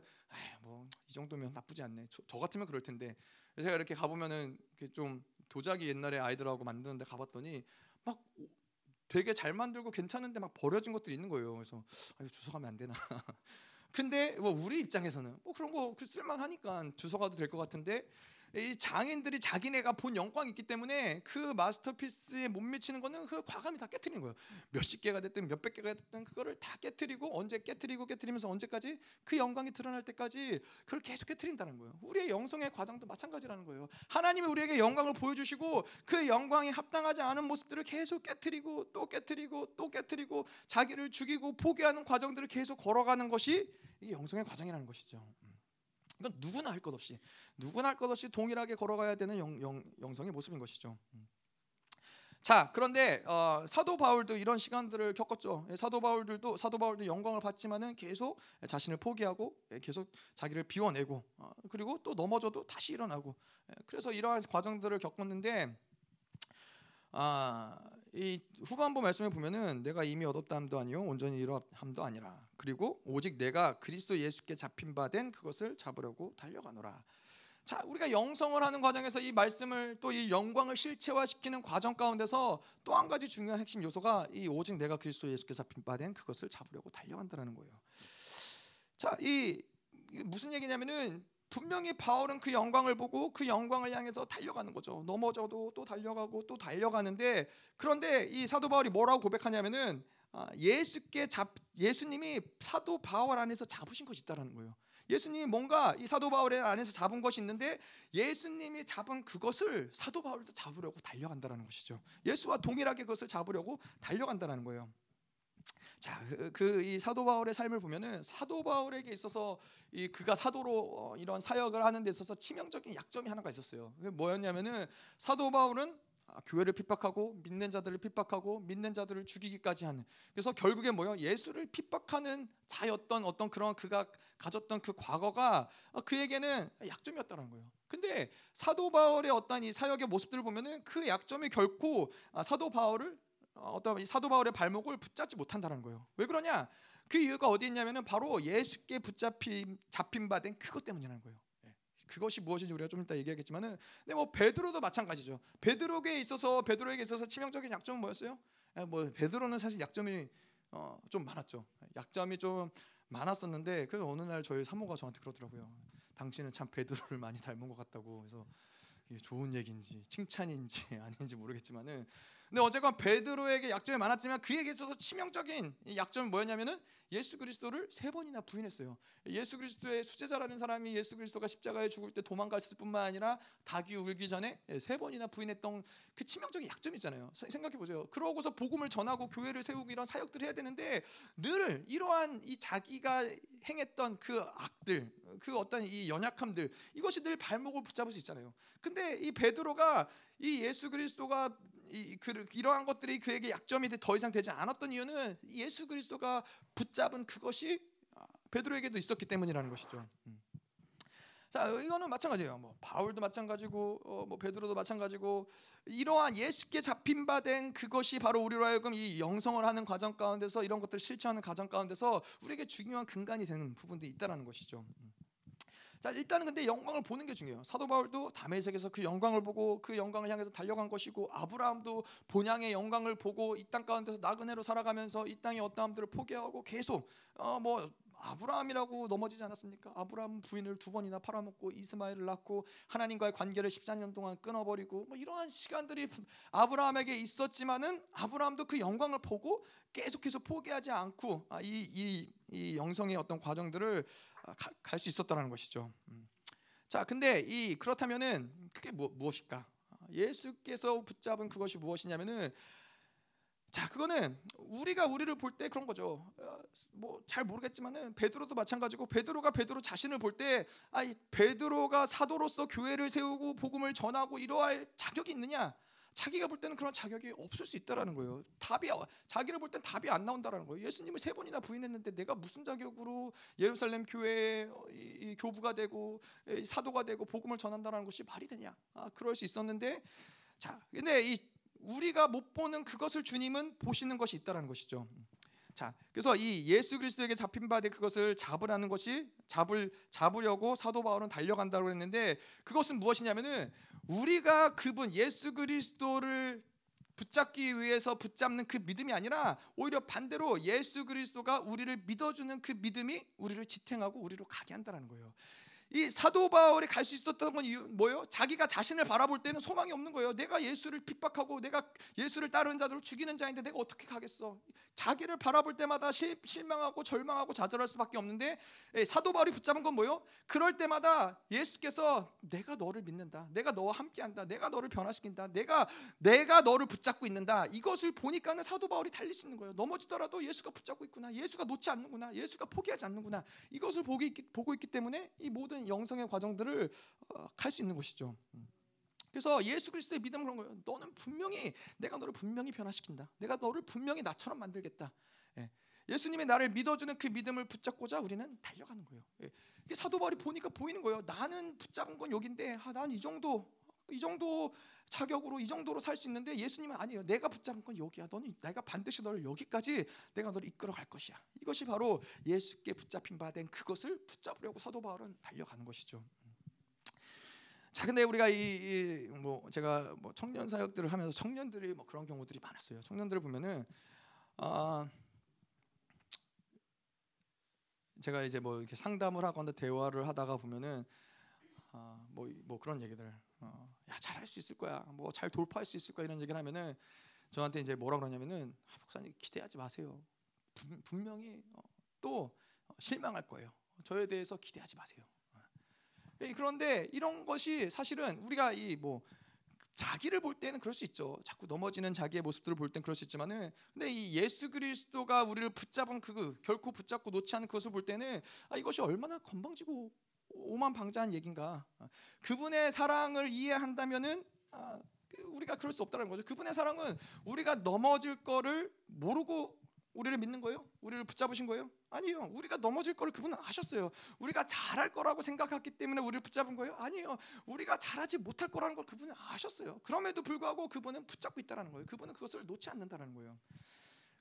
뭐이 정도면 나쁘지 않네. 저, 저, 같으면 그럴 텐데 제가 이렇게 가보면은 좀 도자기 옛날에 아이들하고 만드는데 가봤더니 막 되게 잘 만들고 괜찮은데 막 버려진 것들이 있는 거예요. 그래서 아, 이거 주워 가면 안 되나. 근데 뭐 우리 입장에서는 뭐 그런 거그 쓸만하니까 주워 가도 될 것 같은데 이 장인들이 자기네가 본 영광이 있기 때문에 그 마스터피스에 못 미치는 거는 그 과감히 다 깨뜨리는 거예요. 몇십 개가 됐든 몇백 개가 됐든 그거를 다 깨뜨리고 언제 깨뜨리고 깨뜨리면서 언제까지 그 영광이 드러날 때까지 그걸 계속 깨뜨린다는 거예요. 우리의 영성의 과정도 마찬가지라는 거예요. 하나님이 우리에게 영광을 보여주시고 그 영광이 합당하지 않은 모습들을 계속 깨뜨리고 또 깨뜨리고 또 깨뜨리고 자기를 죽이고 포기하는 과정들을 계속 걸어가는 것이 이게 영성의 과정이라는 것이죠. 음. 이건 누구나 할 것 없이 누구나 할 것 없이 동일하게 걸어가야 되는 영, 영, 영성의 모습인 것이죠. 음. 자 그런데 어, 사도 바울도 이런 시간들을 겪었죠. 예, 사도 바울들도 사도 바울도 영광을 받지만은 계속 자신을 포기하고 예, 계속 자기를 비워내고 어, 그리고 또 넘어져도 다시 일어나고 예, 그래서 이러한 과정들을 겪었는데 아, 이 후반부 말씀에 보면은 내가 이미 얻었다 함도 아니요 온전히 이루함도 아니라 그리고 오직 내가 그리스도 예수께 잡힌 바 된 그것을 잡으려고 달려가노라. 자, 우리가 영성을 하는 과정에서 이 말씀을 또 이 영광을 실체화시키는 과정 가운데서 또 한 가지 중요한 핵심 요소가 이 오직 내가 그리스도 예수께 잡힌 바 된 그것을 잡으려고 달려간다는 거예요. 자, 이 무슨 얘기냐면은 분명히 바울은 그 영광을 보고 그 영광을 향해서 달려가는 거죠. 넘어져도 또 달려가고 또 달려가는데 그런데 이 사도 바울이 뭐라고 고백하냐면은 아, 예수께 잡 예수님이 사도 바울 안에서 잡으신 것이 있다라는 거예요. 예수님이 뭔가 이 사도 바울의 안에서 잡은 것이 있는데 예수님이 잡은 그것을 사도 바울도 잡으려고 달려간다라는 것이죠. 예수와 동일하게 그것을 잡으려고 달려간다라는 거예요. 자, 그이 그 사도 바울의 삶을 보면은 사도 바울에게 있어서 이 그가 사도로 어, 이런 사역을 하는 데 있어서 치명적인 약점이 하나가 있었어요. 그게 뭐였냐면은 사도 바울은 아, 교회를 핍박하고 믿는 자들을 핍박하고 믿는 자들을 죽이기까지 하는 그래서 결국에 뭐요 예수를 핍박하는 자였던 어떤 그런 그가 가졌던 그 과거가 어, 그에게는 약점이었다는 거예요. 근데 사도 바울의 어떤 이 사역의 모습들을 보면은 그 약점이 결코 아, 사도 바울을 어, 어떤 사도 바울의 발목을 붙잡지 못한다는 거예요. 왜 그러냐? 그 이유가 어디 있냐면은 바로 예수께 붙잡힌 잡힌 바된 그것 때문이라는 거예요. 예. 그것이 무엇인지 우리가 좀 이따 얘기하겠지만은 근데 뭐 베드로도 마찬가지죠. 베드로에게 있어서 베드로에게 있어서 치명적인 약점은 뭐였어요? 예, 뭐 베드로는 사실 약점이 어, 좀 많았죠. 약점이 좀 많았었는데 그래서 어느 날 저희 사모가 저한테 그러더라고요. 당신은 참 베드로를 많이 닮은 것 같다고. 그래서 좋은 얘기인지 칭찬인지 아닌지 모르겠지만은 근데 어쨌건 베드로에게 약점이 많았지만 그에게 있어서 치명적인 약점은 뭐였냐면은 예수 그리스도를 세 번이나 부인했어요. 예수 그리스도의 수제자라는 사람이 예수 그리스도가 십자가에 죽을 때 도망갔을 뿐만 아니라 닭이 울기 전에 세 번이나 부인했던 그 치명적인 약점이 있잖아요. 생각해 보세요. 그러고서 복음을 전하고 교회를 세우고 이런 사역들을 해야 되는데 늘 이러한 이 자기가 행했던 그 악들, 그 어떤 이 연약함들 이것이 늘 발목을 붙잡을 수 있잖아요. 근데 이 베드로가 이 예수 그리스도가 이, 그, 이러한 것들이 그에게 약점이 더 이상 되지 않았던 이유는 예수 그리스도가 붙잡은 그것이 아, 베드로에게도 있었기 때문이라는 것이죠. 음. 자 이거는 마찬가지예요. 뭐 바울도 마찬가지고 어, 뭐 베드로도 마찬가지고 이러한 예수께 잡힌 바 된 그것이 바로 우리로 하여금 이 영성을 하는 과정 가운데서 이런 것들을 실천하는 과정 가운데서 우리에게 중요한 근간이 되는 부분들이 있다라는 것이죠. 음. 자 일단은 근데 영광을 보는 게 중요해요. 사도 바울도 다메섹에서 그 영광을 보고 그 영광을 향해서 달려간 것이고 아브라함도 본향의 영광을 보고 이 땅 가운데서 나그네로 살아가면서 이 땅의 어떠함들을 포기하고 계속 어 뭐 아브라함이라고 넘어지지 않았습니까? 아브라함 부인을 두 번이나 팔아먹고 이스마엘을 낳고 하나님과의 관계를 14년 동안 끊어버리고 뭐 이러한 시간들이 아브라함에게 있었지만은 아브라함도 그 영광을 보고 계속해서 포기하지 않고 아, 이, 이, 이 영성의 어떤 과정들을 아, 갈 수 있었다는 것이죠. 음. 자, 근데 이 그렇다면은 그게 뭐, 무엇일까? 예수께서 붙잡은 그것이 무엇이냐면은 자, 그거는 우리가 우리를 볼 때 그런 거죠. 어, 뭐잘 모르겠지만은 베드로도 마찬가지고 베드로가 베드로 자신을 볼 때 아, 베드로가 사도로서 교회를 세우고 복음을 전하고 이러할 자격이 있느냐? 자기가 볼 때는 그런 자격이 없을 수 있다라는 거예요. 답이 자기를 볼 땐 답이 안 나온다라는 거예요. 예수님을 세 번이나 부인했는데 내가 무슨 자격으로 예루살렘 교회 이, 교부가 되고 사도가 되고 복음을 전한다라는 것이 말이 되냐? 아, 그럴 수 있었는데 자, 근데 이 우리가 못 보는 그것을 주님은 보시는 것이 있다라는 것이죠. 자, 그래서 이 예수 그리스도에게 잡힌 바되 그것을 잡으라는 것이 잡을 잡으려고 사도 바울은 달려간다고 했는데 그것은 무엇이냐면은 우리가 그분 예수 그리스도를 붙잡기 위해서 붙잡는 그 믿음이 아니라 오히려 반대로 예수 그리스도가 우리를 믿어주는 그 믿음이 우리를 지탱하고 우리로 가게 한다는 거예요. 이 사도 바울이 갈 수 있었던 건 뭐예요? 자기가 자신을 바라볼 때는 소망이 없는 거예요. 내가 예수를 핍박하고 내가 예수를 따르는 자들을 죽이는 자인데 내가 어떻게 가겠어? 자기를 바라볼 때마다 실망하고 절망하고 좌절할 수밖에 없는데 예, 사도 바울이 붙잡은 건 뭐예요? 그럴 때마다 예수께서 내가 너를 믿는다. 내가 너와 함께한다. 내가 너를 변화시킨다. 내가 내가 너를 붙잡고 있는다. 이것을 보니까는 사도 바울이 달릴 수 있는 거예요. 넘어지더라도 예수가 붙잡고 있구나. 예수가 놓지 않는구나. 예수가 포기하지 않는구나. 이것을 보고 있기, 보고 있기 때문에 이 모든 모든 영성의 과정들을 어, 갈수 있는 것이죠. 음. 그래서 예수 그리스도의 믿음은 그런 거예요. 너는 분명히 내가 너를 분명히 변화시킨다. 내가 너를 분명히 나처럼 만들겠다. 예. 수님의 나를 믿어주는 그 믿음을 붙잡고자 우리는 달려가는 거예요. 예. 사도 바울이 보니까 보이는 거예요. 나는 붙잡은 건 여긴데, 아, 난이 정도, 이 정도 자격으로 이 정도로 살 수 있는데 예수님은 아니에요. 내가 붙잡은 건 여기야. 너는 내가 반드시 너를 여기까지 내가 너를 이끌어 갈 것이야. 이것이 바로 예수께 붙잡힌 바 된 그것을 붙잡으려고 사도 바울은 달려가는 것이죠. 자, 근데 우리가 이 뭐 제가 뭐 청년 사역들을 하면서 청년들이 뭐 그런 경우들이 많았어요. 청년들을 보면은 아 제가 이제 뭐 이렇게 상담을 하거나 대화를 하다가 보면은 아뭐뭐 뭐 그런 얘기들 어, 야 잘할 수 있을 거야. 뭐 잘 돌파할 수 있을 거야. 이런 얘기를 하면은 저한테 이제 뭐라 그러냐면은 아, 목사님 기대하지 마세요. 분, 분명히 어, 또 실망할 거예요. 저에 대해서 기대하지 마세요. 예, 그런데 이런 것이 사실은 우리가 이 뭐 자기를 볼 때는 그럴 수 있죠. 자꾸 넘어지는 자기의 모습들을 볼 땐 그럴 수 있지만은 근데 이 예수 그리스도가 우리를 붙잡은 그 결코 붙잡고 놓지 않는 그것을 볼 때는 아 이것이 얼마나 건방지고 오만 방자한 얘긴가. 그분의 사랑을 이해한다면은 아, 그 우리가 그럴 수 없다는 거죠. 그분의 사랑은 우리가 넘어질 거를 모르고 우리를 믿는 거예요? 우리를 붙잡으신 거예요? 아니요. 우리가 넘어질 거를 그분은 아셨어요. 우리가 잘할 거라고 생각했기 때문에 우리를 붙잡은 거예요? 아니요. 우리가 잘하지 못할 거라는 걸 그분은 아셨어요. 그럼에도 불구하고 그분은 붙잡고 있다는 거예요. 그분은 그것을 놓지 않는다는 거예요.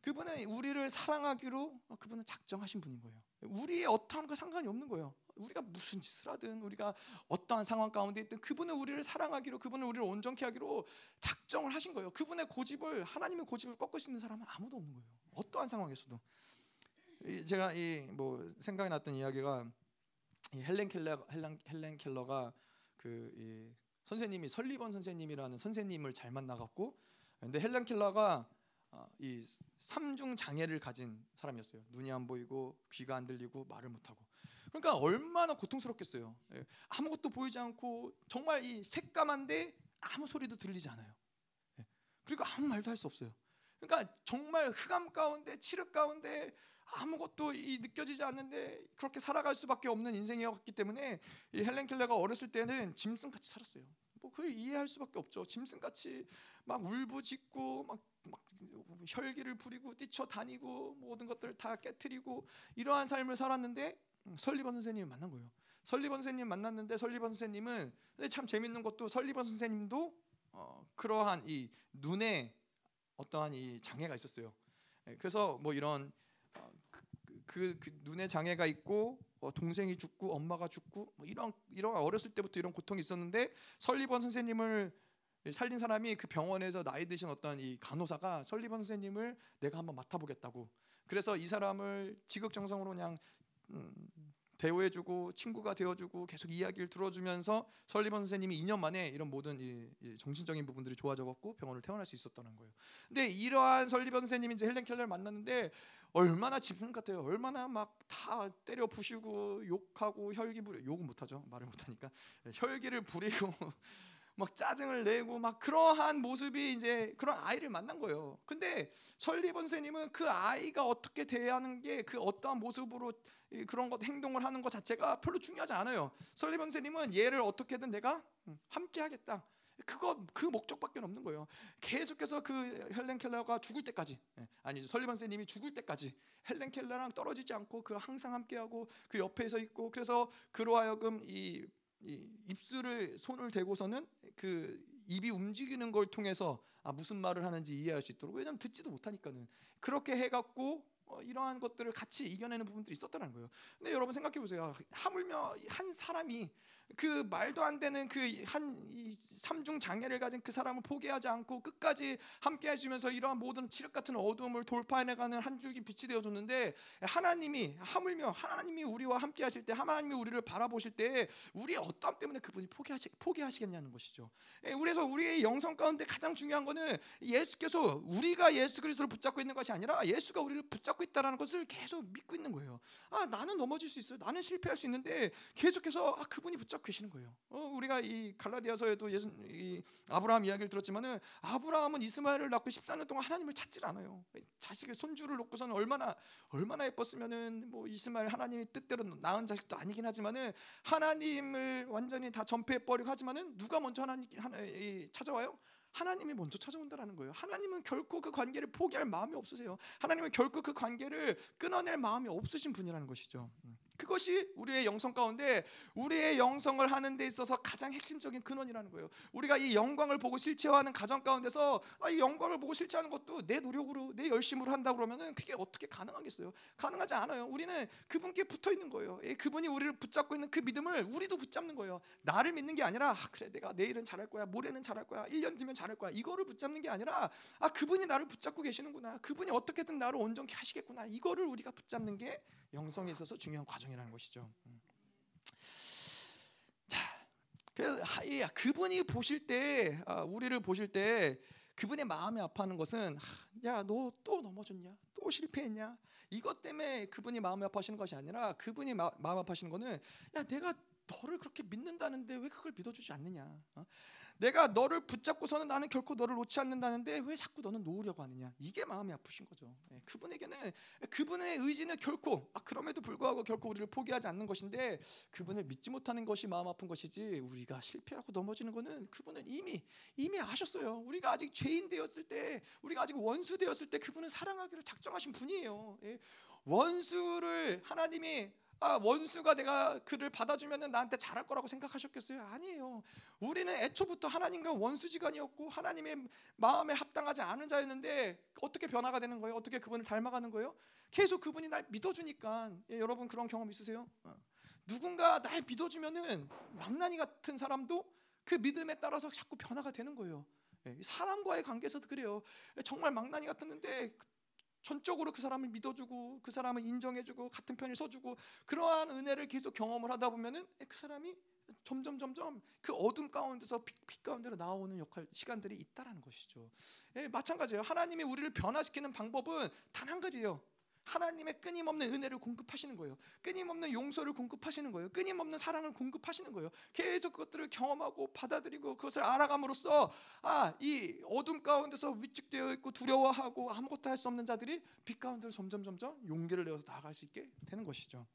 그분은 우리를 사랑하기로 그분은 작정하신 분인 거예요. 우리의 어떠한 거 상관이 없는 거예요. 우리가 무슨 짓을 하든 우리가 어떠한 상황 가운데 있든 그분은 우리를 사랑하기로 그분은 우리를 온전케 하기로 작정을 하신 거예요. 그분의 고집을 하나님의 고집을 꺾을 수 있는 사람은 아무도 없는 거예요. 어떠한 상황에서도 제가 이 뭐 생각이 났던 이야기가 이 헬렌 켈러 헬렌, 헬렌 켈러가 그 선생님이 설리번 선생님이라는 선생님을 잘 만나갖고 근데 헬렌 켈러가 어, 이 삼중 장애를 가진 사람이었어요. 눈이 안 보이고 귀가 안 들리고 말을 못 하고. 그러니까 얼마나 고통스럽겠어요. 예, 아무것도 보이지 않고 정말 이 새까만데 아무 소리도 들리지 않아요. 예, 그리고 아무 말도 할 수 없어요. 그러니까 정말 흑암 가운데 칠흑 가운데 아무것도 느껴지지 않는데 그렇게 살아갈 수밖에 없는 인생이었기 때문에 이 헬렌 켈러가 어렸을 때는 짐승같이 살았어요. 뭐 그걸 이해할 수밖에 없죠. 짐승같이 막 울부짖고 막, 막 혈기를 부리고 뛰쳐다니고 모든 것들을 다 깨뜨리고 이러한 삶을 살았는데 음, 설리번 선생님을 만난 거예요. 설리번 선생님 만났는데 설리번 선생님은 근데 참 재밌는 것도 설리번 선생님도 어, 그러한 이 눈에 어떠한 이 장애가 있었어요. 예, 그래서 뭐 이런 어, 그, 그, 그 눈에 장애가 있고 어, 동생이 죽고 엄마가 죽고 뭐 이런 이런 어렸을 때부터 이런 고통이 있었는데 설리번 선생님을 살린 사람이 그 병원에서 나이 드신 어떤 이 간호사가 설리번 선생님을 내가 한번 맡아보겠다고 그래서 이 사람을 지극정성으로 그냥 음, 대우해주고 친구가 되어주고 계속 이야기를 들어주면서 설리번 선생님이 2년 만에 이런 모든 이, 이 정신적인 부분들이 좋아져갖고 병원을 퇴원할 수 있었다는 거예요. 근데 이러한 설리번 선생님이 이제 헬렌 켈러를 만났는데 얼마나 짐승 같아요. 얼마나 막 다 때려 부시고 욕하고 혈기 부려 욕은 못하죠. 말을 못하니까 혈기를 부리고 막 짜증을 내고 막 그러한 모습이 이제 그런 아이를 만난 거예요. 근데 설리번 선생님은 그 아이가 어떻게 대하는 게 그 어떠한 모습으로 그런 것 행동을 하는 것 자체가 별로 중요하지 않아요. 설리번 선생님은 얘를 어떻게든 내가 함께 하겠다. 그거 그 목적밖에 없는 거예요. 계속해서 그 헬렌 켈러가 죽을 때까지 예, 아니 설리번 선생님이 죽을 때까지 헬렌 켈러랑 떨어지지 않고 그 항상 함께하고 그 옆에서 있고 그래서 그로 하여금 이, 이 입술을 손을 대고서는 그 입이 움직이는 걸 통해서 아 무슨 말을 하는지 이해할 수 있도록 왜냐하면 듣지도 못하니까는 그렇게 해갖고 어, 이러한 것들을 같이 이겨내는 부분들이 있었다는 거예요. 근데 여러분 생각해 보세요. 하물며 한 사람이 그 말도 안 되는 그 한 삼중 장애를 가진 그 사람을 포기하지 않고 끝까지 함께 해주면서 이러한 모든 칠흑 같은 어두움을 돌파해내가는 한 줄기 빛이 되어줬는데 하나님이 하물며 하나님이 우리와 함께 하실 때 하나님이 우리를 바라보실 때 우리의 어떤 때문에 그분이 포기하시, 포기하시겠냐는 것이죠. 그래서 우리의 영성 가운데 가장 중요한 거는 예수께서 우리가 예수 그리스도를 붙잡고 있는 것이 아니라 예수가 우리를 붙잡고 있다는 것을 계속 믿고 있는 거예요. 아 나는 넘어질 수 있어요. 나는 실패할 수 있는데 계속해서 아 그분이 붙잡 계시는 거예요. 어, 우리가 이 갈라디아서에도 예수, 이 아브라함 이야기를 들었지만은 아브라함은 이스마엘을 낳고 14년 동안 하나님을 찾질 않아요. 자식의 손주를 놓고서는 얼마나 얼마나 예뻤으면은 뭐 이스마엘 하나님이 뜻대로 낳은 자식도 아니긴 하지만은 하나님을 완전히 다 전폐해 버리고 하지만은 누가 먼저 하나님 하나, 이, 찾아와요? 하나님이 먼저 찾아온다라는 거예요. 하나님은 결코 그 관계를 포기할 마음이 없으세요. 하나님은 결코 그 관계를 끊어낼 마음이 없으신 분이라는 것이죠. 음. 그것이 우리의 영성 가운데 우리의 영성을 하는 데 있어서 가장 핵심적인 근원이라는 거예요. 우리가 이 영광을 보고 실체화하는 가정 가운데서 아, 이 영광을 보고 실체하는 것도 내 노력으로 내 열심으로 한다 그러면은 그게 어떻게 가능하겠어요? 가능하지 않아요. 우리는 그분께 붙어 있는 거예요. 예, 그분이 우리를 붙잡고 있는 그 믿음을 우리도 붙잡는 거예요. 나를 믿는 게 아니라 아, 그래 내가 내일은 잘할 거야. 모레는 잘할 거야. 1년 뒤면 잘할 거야. 이거를 붙잡는 게 아니라 아 그분이 나를 붙잡고 계시는구나. 그분이 어떻게든 나를 온전케 하시겠구나. 이거를 우리가 붙잡는 게 영성에 있어서 중요한 과정이라는 것이죠. 음. 자, 그래서 그분이 보실 때 아, 우리를 보실 때 그분의 마음이 아파하는 것은 야 너 또 넘어졌냐 또 실패했냐 이것 때문에 그분이 마음이 아파하시는 것이 아니라 그분이 마, 마음 아파하시는 것은 야 내가 너를 그렇게 믿는다는데 왜 그걸 믿어주지 않느냐 어? 내가 너를 붙잡고서는 나는 결코 너를 놓지 않는다는데 왜 자꾸 너는 놓으려고 하느냐? 이게 마음이 아프신 거죠. 예, 그분에게는 그분의 의지는 결코 아, 그럼에도 불구하고 결코 우리를 포기하지 않는 것인데 그분을 믿지 못하는 것이 마음 아픈 것이지 우리가 실패하고 넘어지는 것은 그분은 이미 이미 아셨어요. 우리가 아직 죄인 되었을 때 우리가 아직 원수 되었을 때 그분은 사랑하기로 작정하신 분이에요. 예, 원수를 하나님이 아, 원수가 내가 그를 받아주면 나한테 잘할 거라고 생각하셨겠어요? 아니에요. 우리는 애초부터 하나님과 원수지간이었고 하나님의 마음에 합당하지 않은 자였는데 어떻게 변화가 되는 거예요? 어떻게 그분을 닮아가는 거예요? 계속 그분이 날 믿어주니까 예, 여러분 그런 경험 있으세요? 어. 누군가 날 믿어주면은 망나니 같은 사람도 그 믿음에 따라서 자꾸 변화가 되는 거예요. 예, 사람과의 관계에서도 그래요. 정말 망나니 같았는데 전적으로 그 사람을 믿어주고 그 사람을 인정해주고 같은 편을 서주고 그러한 은혜를 계속 경험을 하다 보면은 그 사람이 점점 점점 그 어둠 가운데서 빛, 빛 가운데로 나오는 역할 시간들이 있다라는 것이죠. 예, 마찬가지예요. 하나님이 우리를 변화시키는 방법은 단 한 가지예요. 하나님의 끊임없는 은혜를 공급하시는 거예요. 끊임없는 용서를 공급하시는 거예요. 끊임없는 사랑을 공급하시는 거예요. 계속 그것들을 경험하고 받아들이고 그것을 알아감으로써 아, 이 어둠 가운데서 위축되어 있고 두려워하고 아무것도 할 수 없는 자들이 빛 가운데로 점점 점점 용기를 내어서 나아갈 수 있게 되는 것이죠.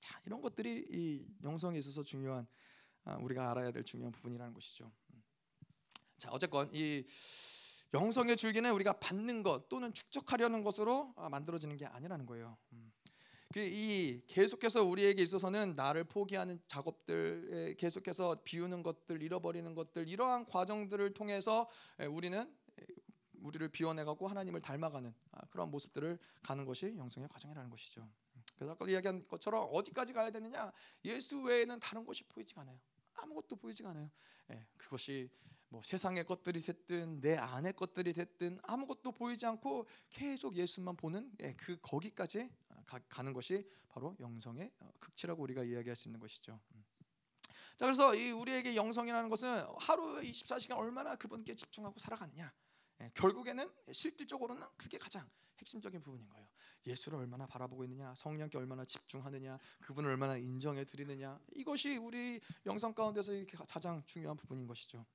자, 이런 것들이 이 영성에 있어서 중요한 아, 우리가 알아야 될 중요한 부분이라는 것이죠. 자, 어쨌건 이 영성의 줄기는 우리가 받는 것 또는 축적하려는 것으로 아, 만들어지는 게 아니라는 거예요. 음. 그이 계속해서 우리에게 있어서는 나를 포기하는 작업들, 계속해서 비우는 것들, 잃어버리는 것들 이러한 과정들을 통해서 우리는 우리를 비워내가고 하나님을 닮아가는 아, 그런 모습들을 가는 것이 영성의 과정이라는 것이죠. 음. 그래서 아까 이야기한 것처럼 어디까지 가야 되느냐? 예수 외에는 다른 것이 보이지가 않아요. 아무것도 보이지가 않아요. 그것이 뭐 세상의 것들이 됐든 내 안의 것들이 됐든 아무것도 보이지 않고 계속 예수만 보는 예, 그 거기까지 가, 는 것이 바로 영성의 어, 극치라고 우리가 이야기할 수 있는 것이죠. 음. 자 그래서 이 우리에게 영성이라는 것은 하루 24시간 얼마나 그분께 집중하고 살아가느냐. 예, 결국에는 실질적으로는 그게 가장 핵심적인 부분인 거예요. 예수를 얼마나 바라보고 있느냐, 성령께 얼마나 집중하느냐, 그분을 얼마나 인정해 드리느냐. 이것이 우리 영성 가운데서 가장 중요한 부분인 것이죠.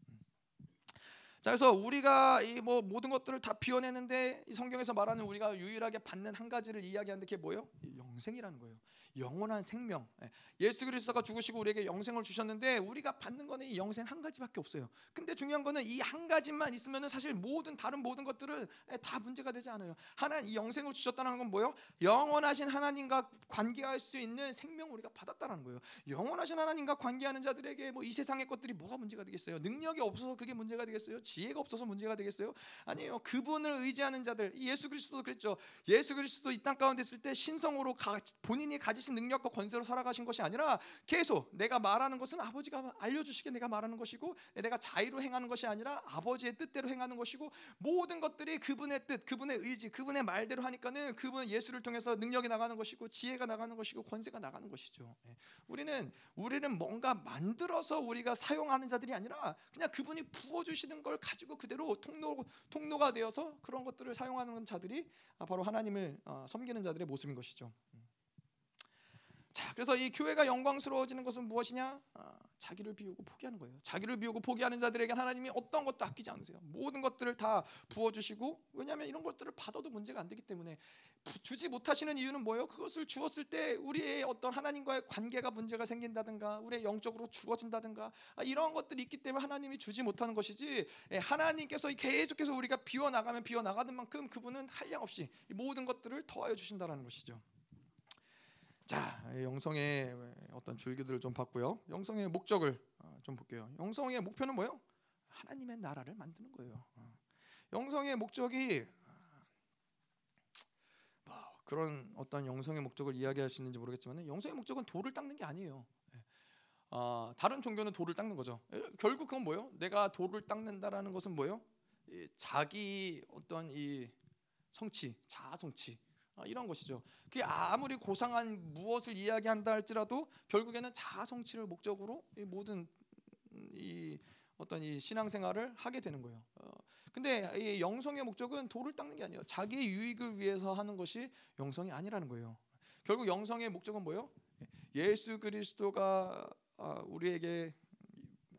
음. 자 그래서 우리가 이 뭐 모든 것들을 다 비워내는데 이 성경에서 말하는 우리가 유일하게 받는 한 가지를 이야기하는데 그게 뭐예요? 영생이라는 거예요. 영원한 생명. 예. 예수 그리스도가 죽으시고 우리에게 영생을 주셨는데 우리가 받는 거는 이 영생 한 가지밖에 없어요. 근데 중요한 거는 이 한 가지만 있으면은 사실 모든 다른 모든 것들은 예, 다 문제가 되지 않아요. 하나님 이 영생을 주셨다는 건 뭐예요? 영원하신 하나님과 관계할 수 있는 생명을 우리가 받았다는 거예요. 영원하신 하나님과 관계하는 자들에게 뭐 이 세상의 것들이 뭐가 문제가 되겠어요? 능력이 없어서 그게 문제가 되겠어요? 지혜가 없어서 문제가 되겠어요? 아니에요. 그분을 의지하는 자들 예수 그리스도도 그랬죠. 예수 그리스도 이 땅 가운데 있을 때 신성으로 가, 본인이 가지신 능력과 권세로 살아가신 것이 아니라 계속 내가 말하는 것은 아버지가 알려주시게 내가 말하는 것이고 내가 자의로 행하는 것이 아니라 아버지의 뜻대로 행하는 것이고 모든 것들이 그분의 뜻, 그분의 의지, 그분의 말대로 하니까는 그분 예수를 통해서 능력이 나가는 것이고 지혜가 나가는 것이고 권세가 나가는 것이죠. 예. 우리는 우리는 뭔가 만들어서 우리가 사용하는 자들이 아니라 그냥 그분이 부어 주시는 걸 가지고 그대로 통로 통로가 되어서 그런 것들을 사용하는 자들이 바로 하나님을 어, 섬기는 자들의 모습인 것이죠. 자, 그래서 이 교회가 영광스러워지는 것은 무엇이냐? 아, 자기를 비우고 포기하는 거예요. 자기를 비우고 포기하는 자들에게 하나님이 어떤 것도 아끼지 않으세요. 모든 것들을 다 부어주시고 왜냐하면 이런 것들을 받아도 문제가 안 되기 때문에 주지 못하시는 이유는 뭐예요? 그것을 주었을 때 우리의 어떤 하나님과의 관계가 문제가 생긴다든가 우리의 영적으로 죽어진다든가 아, 이런 것들이 있기 때문에 하나님이 주지 못하는 것이지 예, 하나님께서 계속해서 우리가 비워 나가면 비워 나가는 만큼 그분은 한량 없이 모든 것들을 더하여 주신다라는 것이죠. 자, 영성의 어떤 줄기들을 좀 봤고요. 영성의 목적을 어, 좀 볼게요. 영성의 목표는 뭐예요? 하나님의 나라를 만드는 거예요. 어. 영성의 목적이 뭐 그런 어떤 영성의 목적을 이야기할 수 있는지 모르겠지만 영성의 목적은 돌을 닦는 게 아니에요. 어, 다른 종교는 돌을 닦는 거죠. 결국 그건 뭐예요? 내가 돌을 닦는다라는 것은 뭐예요? 자기 어떤 이 성취, 자아 성취 어, 이런 것이죠. 그게 아무리 고상한 무엇을 이야기한다 할지라도 결국에는 자아 성취를 목적으로 모든 이 어떤 이 신앙생활을 하게 되는 거예요. 어, 근데 이 영성의 목적은 돌을 닦는 게 아니에요. 자기의 유익을 위해서 하는 것이 영성이 아니라는 거예요. 결국 영성의 목적은 뭐예요? 예수 그리스도가 아, 우리에게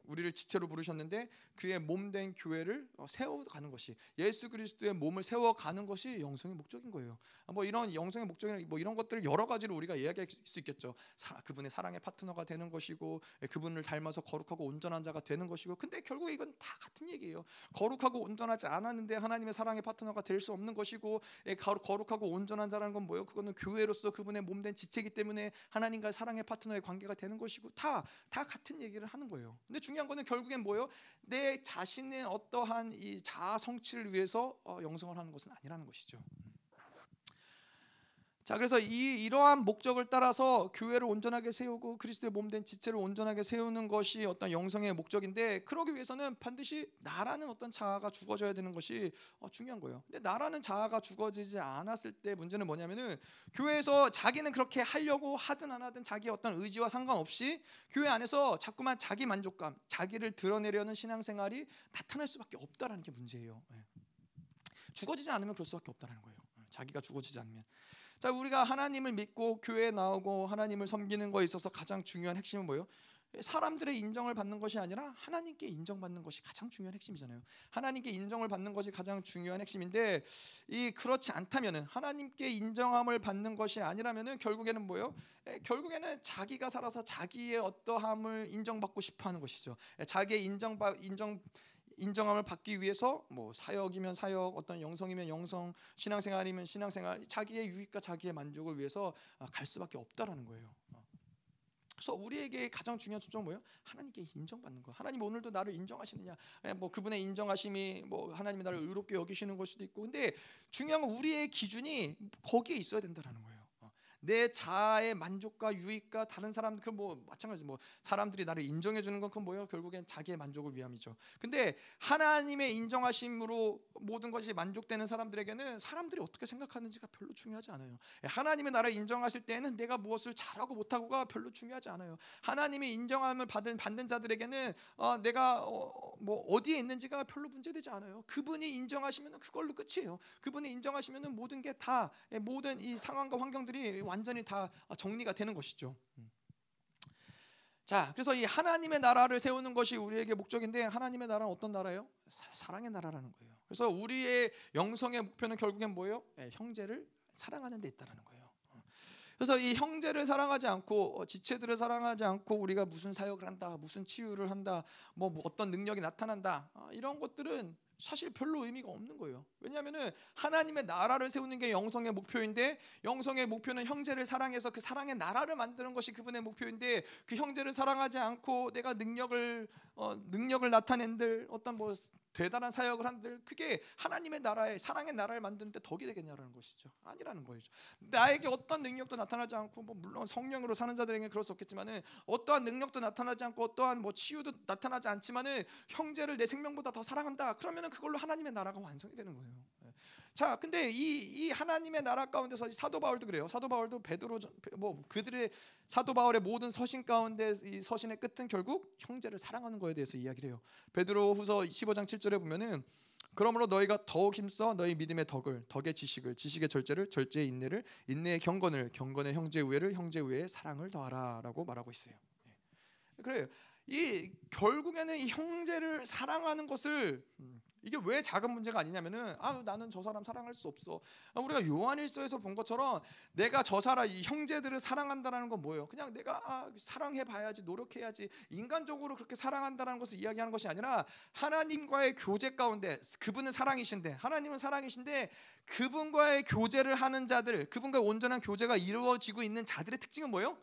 우리를 지체로 부르셨는데 그의 몸 된 교회를 어, 세워가는 것이 예수 그리스도의 몸을 세워가는 것이 영성의 목적인 거예요. 아, 뭐 이런 영성의 목적이나 뭐 이런 것들을 여러 가지로 우리가 이야기할 수 있겠죠. 사, 그분의 사랑의 파트너가 되는 것이고 예, 그분을 닮아서 거룩하고 온전한 자가 되는 것이고 근데 결국 이건 다 같은 얘기예요. 거룩하고 온전하지 않았는데 하나님의 사랑의 파트너가 될 수 없는 것이고 예, 거룩하고 온전한 자라는 건 뭐예요? 그거는 교회로서 그분의 몸 된 지체이기 때문에 하나님과 사랑의 파트너의 관계가 되는 것이고 다 다 같은 얘기를 하는 거예요. 근데 중요 한 거는 결국엔 뭐예요? 내 자신의 어떠한 이 자아 성취를 위해서 어, 영성을 하는 것은 아니라는 것이죠. 자 그래서 이 이러한 목적을 따라서 교회를 온전하게 세우고 그리스도의 몸 된 지체를 온전하게 세우는 것이 어떤 영성의 목적인데 그러기 위해서는 반드시 나라는 어떤 자아가 죽어져야 되는 것이 어, 중요한 거예요. 근데 나라는 자아가 죽어지지 않았을 때 문제는 뭐냐면은 교회에서 자기는 그렇게 하려고 하든 안 하든 자기 어떤 의지와 상관없이 교회 안에서 자꾸만 자기 만족감, 자기를 드러내려는 신앙생활이 나타날 수밖에 없다라는 게 문제예요. 네. 죽어지지 않으면 그럴 수밖에 없다라는 거예요. 예, 자기가 죽어지지 않으면. 자, 우리가 하나님을 믿고 교회에 나오고 하나님을 섬기는 거에 있어서 가장 중요한 핵심은 뭐예요? 사람들의 인정을 받는 것이 아니라 하나님께 인정받는 것이 가장 중요한 핵심이잖아요. 하나님께 인정을 받는 것이 가장 중요한 핵심인데 이 그렇지 않다면은 하나님께 인정함을 받는 것이 아니라면은 결국에는 뭐예요? 결국에는 자기가 살아서 자기의 어떠함을 인정받고 싶어 하는 것이죠. 자기의 인정 인정 인정함을 받기 위해서 뭐 사역이면 사역, 어떤 영성이면 영성, 신앙생활이면 신앙생활, 자기의 유익과 자기의 만족을 위해서 아, 갈 수밖에 없다라는 거예요. 어. 그래서 우리에게 가장 중요한 초점은 뭐예요? 하나님께 인정받는 거. 하나님 오늘도 나를 인정하시느냐? 예, 뭐 그분의 인정하심이 뭐 하나님이 나를 의롭게 여기시는 걸 수도 있고, 근데 중요한 건 우리의 기준이 거기에 있어야 된다라는 거예요. 내 자아의 만족과 유익과 다른 사람들 그 뭐 마찬가지 뭐 사람들이 나를 인정해 주는 건 그건 뭐예요? 결국엔 자기의 만족을 위함이죠. 근데 하나님의 인정하심으로 모든 것이 만족되는 사람들에게는 사람들이 어떻게 생각하는지가 별로 중요하지 않아요. 하나님의 나를 인정하실 때는 내가 무엇을 잘하고 못하고가 별로 중요하지 않아요. 하나님의 인정함을 받은 받는 자들에게는 어, 내가 어, 뭐 어디에 있는지가 별로 문제되지 않아요. 그분이 인정하시면 그걸로 끝이에요. 그분이 인정하시면 모든 게 다 모든 이 상황과 환경들이 완전히 다 정리가 되는 것이죠. 음. 자, 그래서 이 하나님의 나라를 세우는 것이 우리에게 목적인데 하나님의 나라는 어떤 나라예요? 사랑의 나라라는 거예요. 그래서 우리의 영성의 목표는 결국엔 뭐예요? 네, 형제를 사랑하는 데 있다라는 거예요. 어. 그래서 이 형제를 사랑하지 않고 어, 지체들을 사랑하지 않고 우리가 무슨 사역을 한다, 무슨 치유를 한다, 뭐, 뭐 어떤 능력이 나타난다 어, 이런 것들은 사실 별로 의미가 없는 거예요. 왜냐하면은 하나님의 나라를 세우는 게 영성의 목표인데 영성의 목표는 형제를 사랑해서 그 사랑의 나라를 만드는 것이 그분의 목표인데 그 형제를 사랑하지 않고 내가 능력을 어, 능력을 나타낸들 어떤 뭐 대단한 사역을 한들 그게 하나님의 나라의 사랑의 나라를 만드는데 덕이 되겠냐라는 것이죠. 아니라는 거죠. 나에게 어떤 능력도 나타나지 않고 뭐 물론 성령으로 사는 자들에게 그럴 수 없겠지만은 어떠한 능력도 나타나지 않고 어떠한 뭐 치유도 나타나지 않지만은 형제를 내 생명보다 더 사랑한다. 그러면은 그걸로 하나님의 나라가 완성이 되는 거예요. 예. 자, 근데 이, 이 하나님의 나라 가운데서 사도 바울도 그래요. 사도 바울도 베드로 뭐 그들의 사도 바울의 모든 서신 가운데 이 서신의 끝은 결국 형제를 사랑하는 거에 대해서 이야기를 해요. 베드로후서 15장 7절에 보면은 그러므로 너희가 더욱 힘써 너희 믿음의 덕을 덕의 지식을 지식의 절제를 절제의 인내를 인내의 경건을 경건의 형제 우애를 형제 우애의 사랑을 더하라라고 말하고 있어요. 예. 그래요. 이 결국에는 이 형제를 사랑하는 것을 음, 이게 왜 작은 문제가 아니냐면은 아 나는 저 사람 사랑할 수 없어. 아, 우리가 요한일서에서 본 것처럼 내가 저 사람 이 형제들을 사랑한다라는 건 뭐예요? 그냥 내가 아, 사랑해 봐야지 노력해야지 인간적으로 그렇게 사랑한다라는 것을 이야기하는 것이 아니라 하나님과의 교제 가운데 그분은 사랑이신데 하나님은 사랑이신데 그분과의 교제를 하는 자들 그분과 온전한 교제가 이루어지고 있는 자들의 특징은 뭐예요?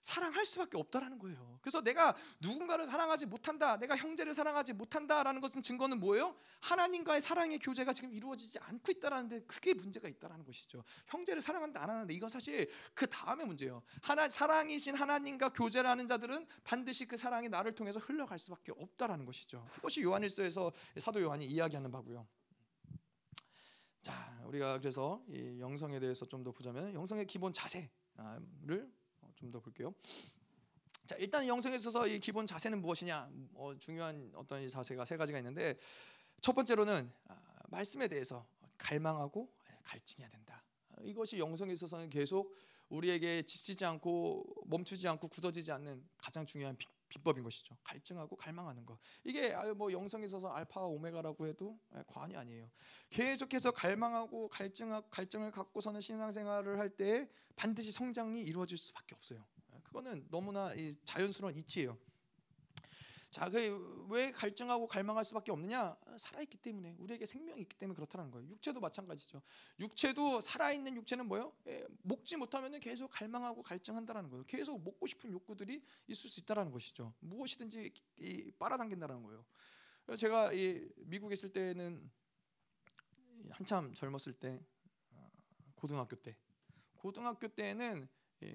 사랑할 수밖에 없다라는 거예요. 그래서 내가 누군가를 사랑하지 못한다, 내가 형제를 사랑하지 못한다라는 것은 증거는 뭐예요? 하나님과의 사랑의 교제가 지금 이루어지지 않고 있다라는 데 크게 문제가 있다라는 것이죠. 형제를 사랑한다 안 하는데 이건 사실 그 다음의 문제예요. 하나 사랑이신 하나님과 교제를 하는 자들은 반드시 그 사랑이 나를 통해서 흘러갈 수밖에 없다라는 것이죠. 그것이 요한일서에서 사도 요한이 이야기하는 바고요. 자, 우리가 그래서 이 영성에 대해서 좀 더 보자면 영성의 기본 자세를 좀 더 볼게요. 자 일단 영성에 있어서 이 기본 자세는 무엇이냐? 어, 중요한 어떤 자세가 세 가지가 있는데 첫 번째로는 아, 말씀에 대해서 갈망하고 예, 갈증해야 된다. 이것이 영성에 있어서는 계속 우리에게 지치지 않고 멈추지 않고 굳어지지 않는 가장 중요한 비, 법인 것이죠. 갈증하고 갈망하는 것. 이게 뭐 영성에 있어서 알파와 오메가라고 해도 예, 과언이 아니에요. 계속해서 갈망하고 갈증 갈증을 갖고 서는 신앙생활을 할 때 반드시 성장이 이루어질 수밖에 없어요. 예, 그거는 너무나 자연스러운 이치예요. 자, 그 왜 갈증하고 갈망할 수밖에 없느냐? 살아있기 때문에 우리에게 생명이 있기 때문에 그렇다는 거예요. 육체도 마찬가지죠. 육체도 살아있는 육체는 뭐요? 예, 먹지 못하면 계속 갈망하고 갈증한다는 거예요. 계속 먹고 싶은 욕구들이 있을 수 있다는 것이죠. 무엇이든지 이, 빨아당긴다는 거예요. 제가 이 미국에 있을 때는 한참 젊었을 때 어, 고등학교 때 고등학교 때는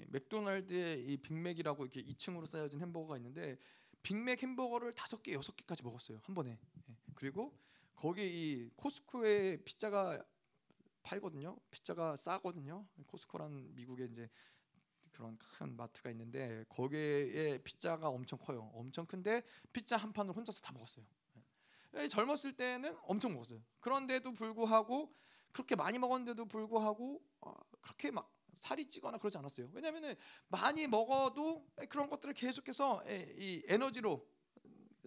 맥도날드의 이 빅맥이라고 이렇게 2층으로 쌓여진 햄버거가 있는데 빅맥 햄버거를 다섯 개 여섯 개까지 먹었어요 한 번에. 예. 그리고 거기 이 코스코에 피자가 팔거든요. 피자가 싸거든요. 코스코란 미국에 이제 그런 큰 마트가 있는데 거기에 피자가 엄청 커요. 엄청 큰데 피자 한 판을 혼자서 다 먹었어요. 예. 젊었을 때는 엄청 먹었어요. 그런데도 불구하고 그렇게 많이 먹었는데도 불구하고 어, 그렇게 막 살이 찌거나 그러지 않았어요. 왜냐하면 많이 먹어도 그런 것들을 계속해서 이 에너지로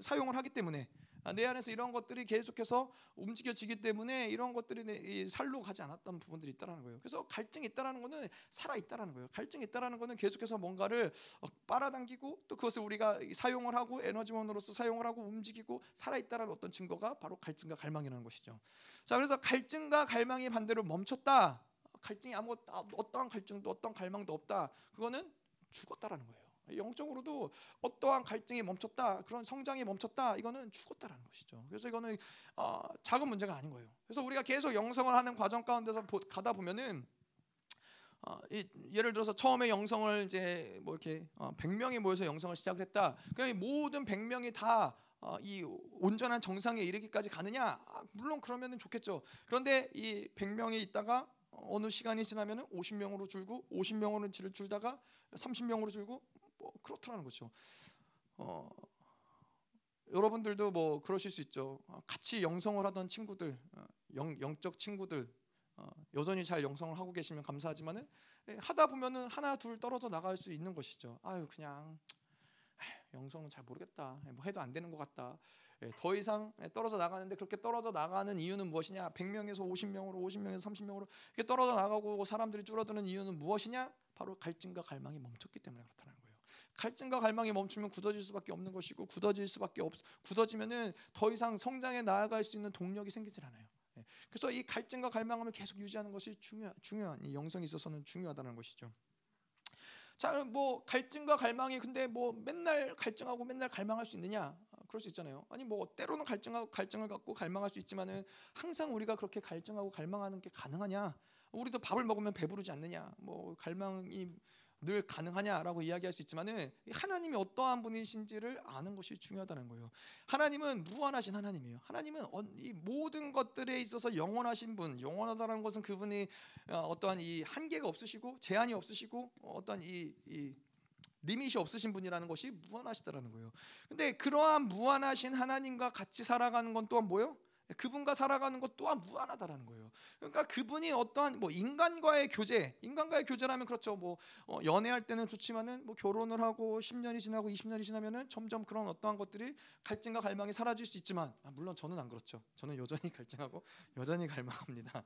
사용을 하기 때문에 아, 내 안에서 이런 것들이 계속해서 움직여지기 때문에 이런 것들이 살로 가지 않았던 부분들이 있다라는 거예요. 그래서 갈증이 있다라는 거는 살아 있다라는 거예요. 갈증이 있다라는 거는 계속해서 뭔가를 어, 빨아당기고 또 그것을 우리가 사용을 하고 에너지원으로서 사용을 하고 움직이고 살아 있다라는 어떤 증거가 바로 갈증과 갈망이라는 것이죠. 자, 그래서 갈증과 갈망이 반대로 멈췄다. 갈증이 아무 어떠한 갈증도 어떠한 갈망도 없다. 그거는 죽었다라는 거예요. 영적으로도 어떠한 갈증이 멈췄다, 그런 성장이 멈췄다, 이거는 죽었다라는 것이죠. 그래서 이거는 어, 작은 문제가 아닌 거예요. 그래서 우리가 계속 영성을 하는 과정 가운데서 보, 가다 보면은 어, 이, 예를 들어서 처음에 영성을 이제 뭐 이렇게 어, 100명이 모여서 영성을 시작했다. 그냥 모든 100명이 다 어, 이 온전한 정상에 이르기까지 가느냐? 아, 물론 그러면은 좋겠죠. 그런데 이 100명이 있다가 어느 시간이 지나면 50명으로 줄고 50명으로 줄다가 30명으로 줄고 뭐 그렇더라는 거죠. 어, 여러분들도 뭐 그러실 수 있죠. 어, 같이 영성을 하던 친구들, 어, 영, 영적 친구들 어, 여전히 잘 영성을 하고 계시면 감사하지만은 예, 하다 보면은 하나 둘 떨어져 나갈 수 있는 것이죠. 아유 그냥 영성은 잘 모르겠다. 예, 뭐 해도 안 되는 것 같다. 예, 더 이상 떨어져 나가는데 그렇게 떨어져 나가는 이유는 무엇이냐? 100명에서 50명으로 50명에서 30명으로 이렇게 떨어져 나가고 사람들이 줄어드는 이유는 무엇이냐? 바로 갈증과 갈망이 멈췄기 때문에 그렇다는 거예요. 갈증과 갈망이 멈추면 굳어질 수밖에 없는 것이고 굳어질 수밖에 없 굳어지면은 더 이상 성장에 나아갈 수 있는 동력이 생기질 않아요. 예, 그래서 이 갈증과 갈망을 계속 유지하는 것이 중요 중요한 이 영성에 있어서는 중요하다는 것이죠. 자, 뭐 갈증과 갈망이 근데 뭐 맨날 갈증하고 맨날 갈망할 수 있느냐? 그럴 수 있잖아요. 아니 뭐 때로는 갈증하고 갈증을 갖고 갈망할 수 있지만은 항상 우리가 그렇게 갈증하고 갈망하는 게 가능하냐? 우리도 밥을 먹으면 배부르지 않느냐? 뭐 갈망이 늘 가능하냐라고 이야기할 수 있지만은 하나님이 어떠한 분이신지를 아는 것이 중요하다는 거예요. 하나님은 무한하신 하나님이에요. 하나님은 이 모든 것들에 있어서 영원하신 분, 영원하다는 것은 그분이 어, 어떠한 이 한계가 없으시고 제한이 없으시고 어떠한 이, 이 리밋이 없으신 분이라는 것이 무한하시다라는 거예요. 근데 그러한 무한하신 하나님과 같이 살아가는 건 또한 뭐요? 그분과 살아가는 것 또한 무한하다라는 거예요. 그러니까 그분이 어떠한 뭐 인간과의 교제, 인간과의 교제라면 그렇죠. 뭐 어, 연애할 때는 좋지만은 뭐 결혼을 하고 10년이 지나고 20년이 지나면은 점점 그런 어떠한 것들이 갈증과 갈망이 사라질 수 있지만 아, 물론 저는 안 그렇죠. 저는 여전히 갈증하고 여전히 갈망합니다.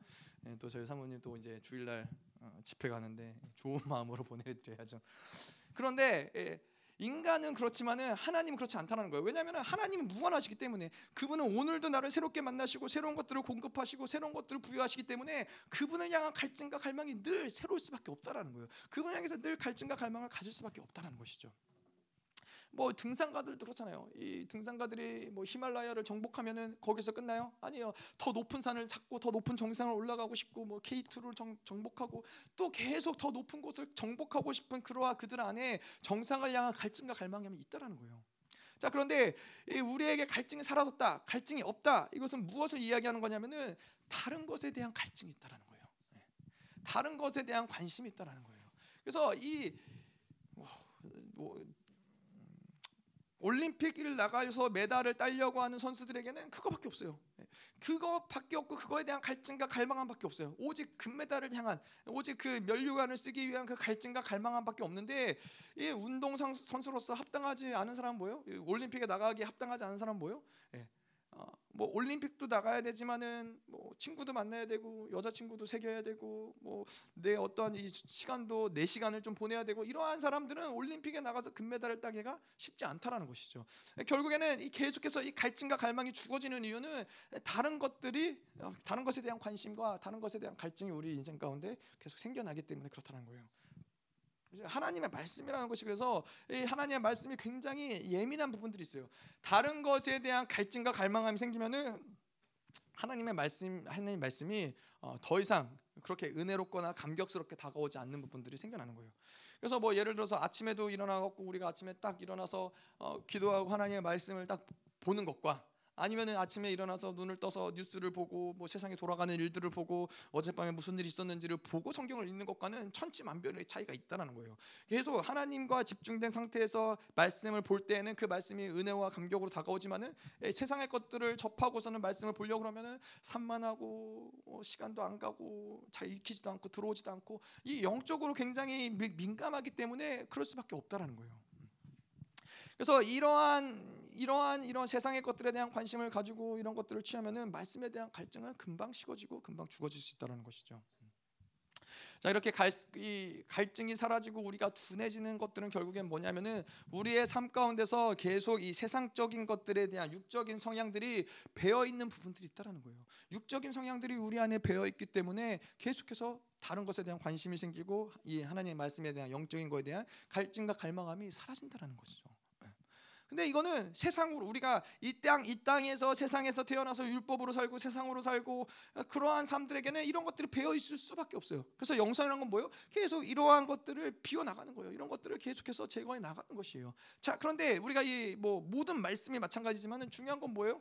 예, 또 저희 사모님 또 이제 주일날 어, 집회 가는데 좋은 마음으로 보내드려야죠. 그런데 예, 인간은 그렇지만은 하나님은 그렇지 않다는 거예요. 왜냐하면 하나님은 무한하시기 때문에 그분은 오늘도 나를 새롭게 만나시고 새로운 것들을 공급하시고 새로운 것들을 부여하시기 때문에 그분을 향한 갈증과 갈망이 늘 새로울 수밖에 없다라는 거예요. 그분을 향해서 늘 갈증과 갈망을 가질 수밖에 없다라는 것이죠. 뭐 등산가들도 그렇잖아요. 이 등산가들이 뭐 히말라야를 정복하면은 거기서 끝나요? 아니에요. 더 높은 산을 찾고 더 높은 정상을 올라가고 싶고 뭐 K2를 정, 정복하고 또 계속 더 높은 곳을 정복하고 싶은 그러한 그들 안에 정상을 향한 갈증과 갈망이 있다라는 거예요. 자 그런데 우리에게 갈증이 사라졌다, 갈증이 없다. 이것은 무엇을 이야기하는 거냐면은 다른 것에 대한 갈증이 있다라는 거예요. 네. 다른 것에 대한 관심이 있다라는 거예요. 그래서 이 뭐, 뭐 올림픽을 나가서 메달을 따려고 하는 선수들에게는 그거밖에 없어요. 네. 그거밖에 없고 그거에 대한 갈증과 갈망함밖에 없어요. 오직 금메달을 향한 오직 그 면류관을 쓰기 위한 그 갈증과 갈망함밖에 없는데 이 운동 선수로서 합당하지 않은 사람은 뭐예요? 올림픽에 나가기 합당하지 않은 사람은 뭐예요? 예. 어, 뭐 올림픽도 나가야 되지만은 뭐 친구도 만나야 되고 여자 친구도 새겨야 되고 뭐 내 어떠한 이 시간도 내 시간을 좀 보내야 되고 이러한 사람들은 올림픽에 나가서 금메달을 따기가 쉽지 않다라는 것이죠. 결국에는 이 계속해서 이 갈증과 갈망이 죽어지는 이유는 다른 것들이 어, 다른 것에 대한 관심과 다른 것에 대한 갈증이 우리 인생 가운데 계속 생겨나기 때문에 그렇다는 거예요. 하나님의 말씀이라는 것이 그래서 하나님의 말씀이 굉장히 예민한 부분들이 있어요. 다른 것에 대한 갈증과 갈망함이 생기면은 하나님의 말씀 하나님의 말씀이 어, 더 이상 그렇게 은혜롭거나 감격스럽게 다가오지 않는 부분들이 생겨나는 거예요. 그래서 뭐 예를 들어서 아침에도 일어나갖고 우리가 아침에 딱 일어나서 어, 기도하고 하나님의 말씀을 딱 보는 것과 아니면은 아침에 일어나서 눈을 떠서 뉴스를 보고 뭐 세상에 돌아가는 일들을 보고 어젯밤에 무슨 일이 있었는지를 보고 성경을 읽는 것과는 천지만별의 차이가 있다라는 거예요. 계속 하나님과 집중된 상태에서 말씀을 볼 때에는 그 말씀이 은혜와 감격으로 다가오지만은 세상의 것들을 접하고서는 말씀을 보려고 그러면은 산만하고 어, 시간도 안 가고 잘 읽히지도 않고 들어오지도 않고 이 영적으로 굉장히 민감하기 때문에 그럴 수밖에 없다라는 거예요. 그래서 이러한 이러한 이런 세상의 것들에 대한 관심을 가지고 이런 것들을 취하면은 말씀에 대한 갈증은 금방 식어지고 금방 죽어질 수 있다는 것이죠. 자 이렇게 갈, 이 갈증이 사라지고 우리가 둔해지는 것들은 결국엔 뭐냐면은 우리의 삶 가운데서 계속 이 세상적인 것들에 대한 육적인 성향들이 배어 있는 부분들이 있다라는 거예요. 육적인 성향들이 우리 안에 배어 있기 때문에 계속해서 다른 것에 대한 관심이 생기고 이 하나님의 말씀에 대한 영적인 것에 대한 갈증과 갈망함이 사라진다라는 것이죠. 근데 이거는 세상으로 우리가 이 땅 이 땅에서 세상에서 태어나서 율법으로 살고 세상으로 살고 그러한 사람들에게는 이런 것들이 배어 있을 수밖에 없어요. 그래서 영성이라는 건 뭐예요? 계속 이러한 것들을 비워 나가는 거예요. 이런 것들을 계속해서 제거해 나가는 것이에요. 자, 그런데 우리가 이 뭐 모든 말씀이 마찬가지지만은 중요한 건 뭐예요?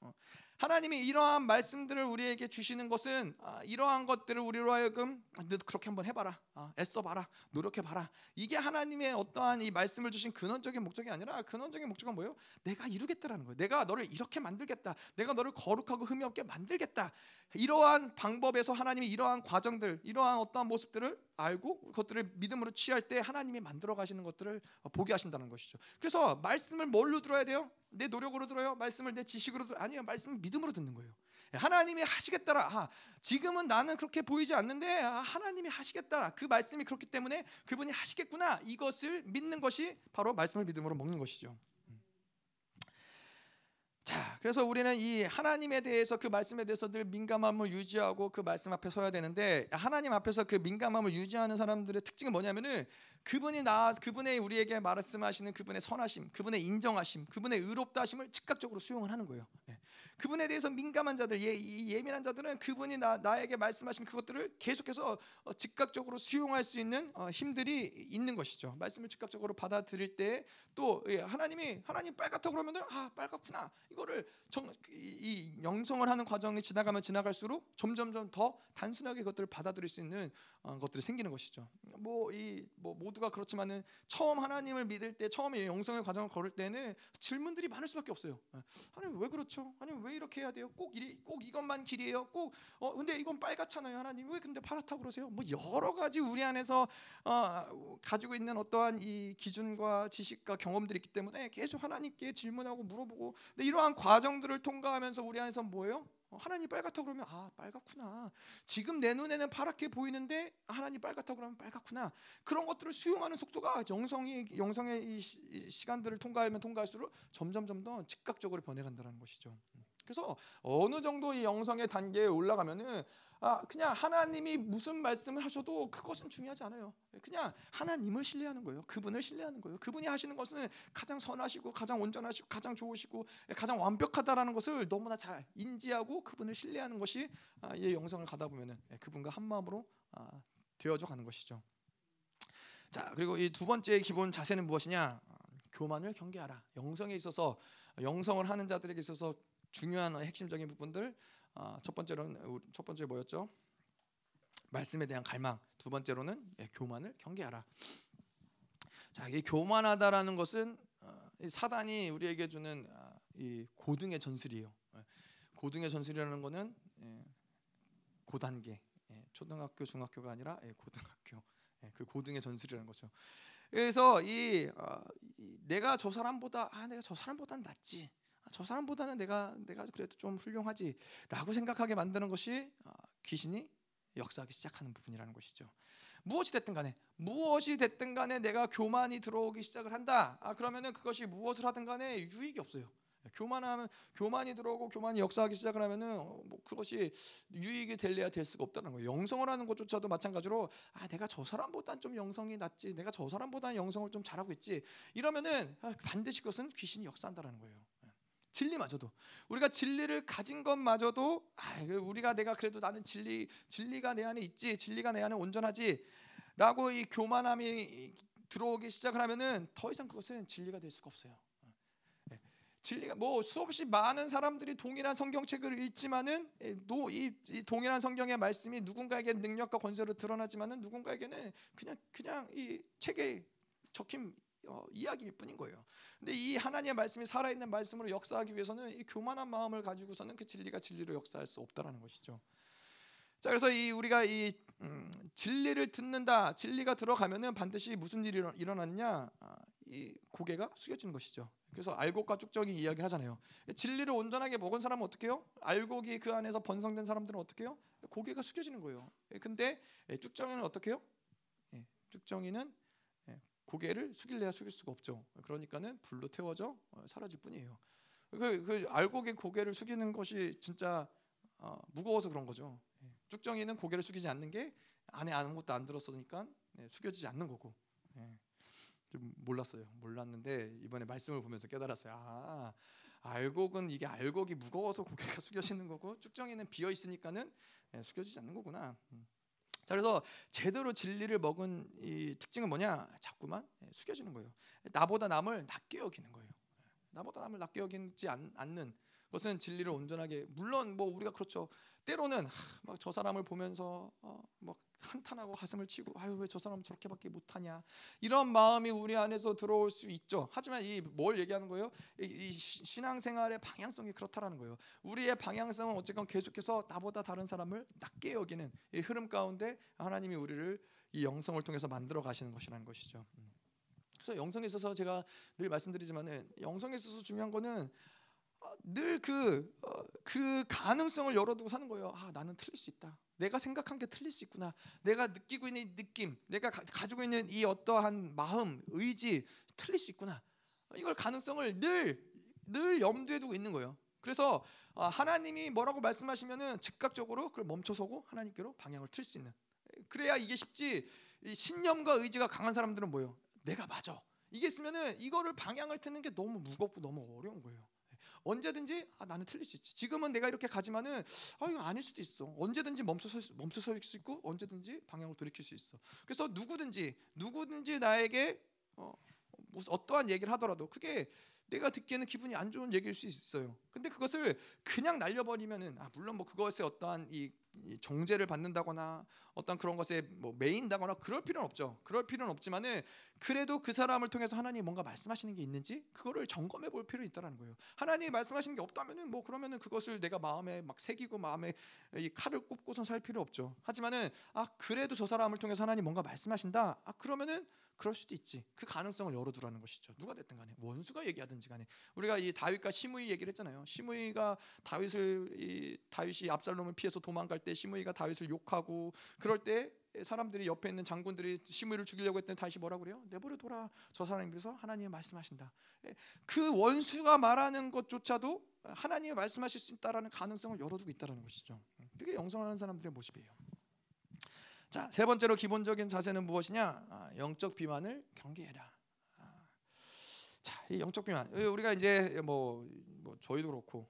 어, 하나님이 이러한 말씀들을 우리에게 주시는 것은 아, 이러한 것들을 우리로 하여금 아, 너 그렇게 한번 해봐라, 아, 애써 봐라, 노력해 봐라. 이게 하나님의 어떠한 이 말씀을 주신 근원적인 목적이 아니라 근원적인 목적은 뭐예요? 내가 이루겠다라는 거예요. 내가 너를 이렇게 만들겠다. 내가 너를 거룩하고 흠이 없게 만들겠다. 이러한 방법에서 하나님이 이러한 과정들, 이러한 어떠한 모습들을 알고 그것들을 믿음으로 취할 때 하나님이 만들어 가시는 것들을 보게 하신다는 것이죠. 그래서 말씀을 뭘로 들어야 돼요? 내 노력으로 들어요? 말씀을 내 지식으로 들어요? 아니요. 말씀을 믿음으로 듣는 거예요. 하나님이 하시겠다라. 아, 지금은 나는 그렇게 보이지 않는데 아, 하나님이 하시겠다라. 그 말씀이 그렇기 때문에 그분이 하시겠구나. 이것을 믿는 것이 바로 말씀을 믿음으로 먹는 것이죠. 자, 그래서 우리는 이 하나님에 대해서 그 말씀에 대해서 늘 민감함을 유지하고 그 말씀 앞에 서야 되는데 하나님 앞에서 그 민감함을 유지하는 사람들의 특징은 뭐냐면은 그분이 나 그분의 우리에게 말씀하시는 그분의 선하심, 그분의 인정하심, 그분의 의롭다 하심을 즉각적으로 수용을 하는 거예요. 예. 그분에 대해서 민감한 자들, 예, 예민한 자들은 그분이 나, 나에게 말씀하신 그것들을 계속해서 어, 즉각적으로 수용할 수 있는 어, 힘들이 있는 것이죠. 말씀을 즉각적으로 받아들일 때또 예, 하나님이 하나님 빨갛다 그러면은 아 빨갛구나 이거를 정, 이, 이 영성을 하는 과정이 지나가면 지나갈수록 점점점 더 단순하게 그것들을 받아들일 수 있는 어, 것들이 생기는 것이죠. 뭐이뭐 모두가 그렇지만은 처음 하나님을 믿을 때 처음에 영성의 과정을 걸을 때는 질문들이 많을 수밖에 없어요. 하나님 왜 그렇죠? 하나님 왜왜 이렇게 해야 돼요? 꼭, 이, 꼭 이것만 길이에요? 꼭 어, 근데 이건 빨갛잖아요 하나님 왜 근데 파랗다고 그러세요? 뭐 여러 가지 우리 안에서 어, 가지고 있는 어떠한 이 기준과 지식과 경험들이 있기 때문에 계속 하나님께 질문하고 물어보고 근데 이러한 과정들을 통과하면서 우리 안에서 뭐예요? 어, 하나님 빨갛다 그러면 아 빨갛구나. 지금 내 눈에는 파랗게 보이는데 하나님 빨갛다 그러면 빨갛구나. 그런 것들을 수용하는 속도가 영성이 영성의 이, 시, 이 시간들을 통과하면 통과할수록 점점 점점 즉각적으로 변해간다는 것이죠. 그래서 어느 정도 이 영성의 단계에 올라가면은 아 그냥 하나님이 무슨 말씀을 하셔도 그것은 중요하지 않아요. 그냥 하나님을 신뢰하는 거예요. 그분을 신뢰하는 거예요. 그분이 하시는 것은 가장 선하시고 가장 온전하시고 가장 좋으시고 가장 완벽하다라는 것을 너무나 잘 인지하고 그분을 신뢰하는 것이 아, 이 영성을 가다 보면은 그분과 한 마음으로 아, 되어져 가는 것이죠. 자 그리고 이 두 번째 기본 자세는 무엇이냐? 교만을 경계하라. 영성에 있어서 영성을 하는 자들에게 있어서 중요한 핵심적인 부분들 어, 첫 번째로는 첫 번째 뭐였죠? 말씀에 대한 갈망. 두 번째로는 예, 교만을 경계하라. 자, 이 교만하다라는 것은 어, 사단이 우리에게 주는 아, 이 고등의 전술이에요. 예, 고등의 전술이라는 것은 예, 고단계, 초등학교, 중학교가 아니라 고등학교. 그 고등의 전술이라는 거죠. 그래서 이, 어, 이 내가 저 사람보다 아 내가 저 사람보다는 낫지. 저 사람보다는 내가 내가 그래도 좀 훌륭하지라고 생각하게 만드는 것이 아, 귀신이 역사하기 시작하는 부분이라는 것이죠. 무엇이 됐든 간에 무엇이 됐든 간에 내가 교만이 들어오기 시작을 한다. 아 그러면은 그것이 무엇을 하든 간에 유익이 없어요. 교만하면 교만이 들어오고 교만이 역사하기 시작을 하면은 어, 뭐 그것이 유익이 될래야 될 수가 없다는 거예요. 영성을 하는 것조차도 마찬가지로 아 내가 저 사람보단 좀 영성이 낫지, 내가 저 사람보다 영성을 좀 잘하고 있지 이러면은 아, 반드시 그것은 귀신이 역사한다는 거예요. 진리마저도 우리가 진리를 가진 것마저도 아, 그 우리가 내가 그래도 나는 진리 진리가 내 안에 있지 진리가 내 안에 온전하지라고 이 교만함이 들어오기 시작을 하면은 더 이상 그것은 진리가 될 수가 없어요. 예. 진리가 뭐 수없이 많은 사람들이 동일한 성경책을 읽지만은 예, 이, 이 동일한 성경의 말씀이 누군가에게 능력과 권세로 드러나지만은 누군가에게는 그냥 그냥 이 책에 적힌 어, 이야기일 뿐인 거예요. 근데 이 하나님의 말씀이 살아있는 말씀으로 역사하기 위해서는 이 교만한 마음을 가지고서는 그 진리가 진리로 역사할 수 없다라는 것이죠. 자 그래서 이 우리가 이 음, 진리를 듣는다, 진리가 들어가면은 반드시 무슨 일이 일어나느냐, 아, 이 고개가 숙여지는 것이죠. 그래서 알곡과 쭉정이 이야기를 하잖아요. 진리를 온전하게 먹은 사람은 어떻게 해요? 알곡이 그 안에서 번성된 사람들은 어떻게 해요? 고개가 숙여지는 거예요. 근데 쭉정이는 어떻게 해요? 예, 쭉정이는 고개를 숙일래야 숙일 수가 없죠. 그러니까는 불로 태워져 어, 사라질 뿐이에요. 그, 그 알곡의 고개를 숙이는 것이 진짜 어, 무거워서 그런 거죠. 예. 쭉정이는 고개를 숙이지 않는 게 안에 아무것도 안 들었으니까 예, 숙여지지 않는 거고. 예. 좀 몰랐어요. 몰랐는데 이번에 말씀을 보면서 깨달았어요. 아, 알곡은 이게 알곡이 무거워서 고개가 숙여지는 거고 쭉정이는 비어 있으니까는 예, 숙여지지 않는 거구나. 음. 자 그래서 제대로 진리를 먹은 이 특징은 뭐냐? 자꾸만 예, 숙여지는 거예요. 나보다 남을 낮게 여기는 거예요. 예, 나보다 남을 낮게 여기지 않는 것은 진리를 온전하게 물론 뭐 우리가 그렇죠. 때로는 막 저 사람을 보면서 어, 막 한탄하고 가슴을 치고 아유 왜 저 사람 저렇게밖에 못하냐 이런 마음이 우리 안에서 들어올 수 있죠. 하지만 이 뭘 얘기하는 거예요? 이, 이 신앙생활의 방향성이 그렇다라는 거예요. 우리의 방향성은 어쨌건 계속해서 나보다 다른 사람을 낮게 여기는 이 흐름 가운데 하나님이 우리를 이 영성을 통해서 만들어 가시는 것이라는 것이죠. 음. 그래서 영성에 있어서 제가 늘 말씀드리지만은 영성에 있어서 중요한 거는 늘그그 어, 그 가능성을 열어두고 사는 거예요. 아 나는 틀릴 수 있다. 내가 생각한 게 틀릴 수 있구나. 내가 느끼고 있는 느낌, 내가 가, 지고 있는 이 어떠한 마음, 의지 틀릴 수 있구나. 이걸 가능성을 늘 늘 염두에 두고 있는 거예요. 그래서 아, 하나님이 뭐라고 말씀하시면은 즉각적으로 그걸 멈춰서고 하나님께로 방향을 틀 수 있는. 그래야 이게 쉽지. 신념과 의지가 강한 사람들은 뭐예요? 내가 맞아. 이게 있으면은 이거를 방향을 트는 게 너무 무겁고 너무 어려운 거예요. 언제든지 아, 나는 틀릴 수 있지. 지금은 내가 이렇게 가지만은 아 이거 아닐 수도 있어. 언제든지 멈춰 서 멈춰서 수 있고 언제든지 방향을 돌이킬 수 있어. 그래서 누구든지 누구든지 나에게 어, 무슨 어떠한 얘기를 하더라도 그게 내가 듣기에는 기분이 안 좋은 얘기일 수 있어요. 근데 그것을 그냥 날려버리면은 아, 물론 뭐 그것에 어떠한 이, 이 정제를 받는다거나 어떤 그런 것에 뭐 메인다거나 그럴 필요는 없죠. 그럴 필요는 없지만은 그래도 그 사람을 통해서 하나님 뭔가 말씀하시는 게 있는지 그거를 점검해 볼 필요 있다라는 거예요. 하나님이 말씀하시는 게 없다면은 뭐 그러면은 그것을 내가 마음에 막 새기고 마음에 이 칼을 꼽고선 살 필요 없죠. 하지만은 아 그래도 저 사람을 통해서 하나님 뭔가 말씀하신다. 아 그러면은 그럴 수도 있지. 그 가능성을 열어두라는 것이죠. 누가 됐든 간에 원수가 얘기하든 지 간에 우리가 이 다윗과 시므이 얘기를 했잖아요. 시므이가 다윗을 이 다윗이 압살롬을 피해서 도망갈 때 시므이가 다윗을 욕하고 그럴 때 사람들이 옆에 있는 장군들이 시므이를 죽이려고 했더니 다시 뭐라고 그래요? 내버려 둬라. 저 사람이 그래서 하나님이 말씀하신다. 예, 그 원수가 말하는 것조차도 하나님이 말씀하실 수 있다라는 가능성을 열어두고 있다라는 것이죠. 그게 영성하는 사람들의 모습이에요. 자, 세 번째로 기본적인 자세는 무엇이냐? 아, 영적 비만을 경계해라. 이 영적 비만. 우리가 이제 뭐, 뭐 저희도 그렇고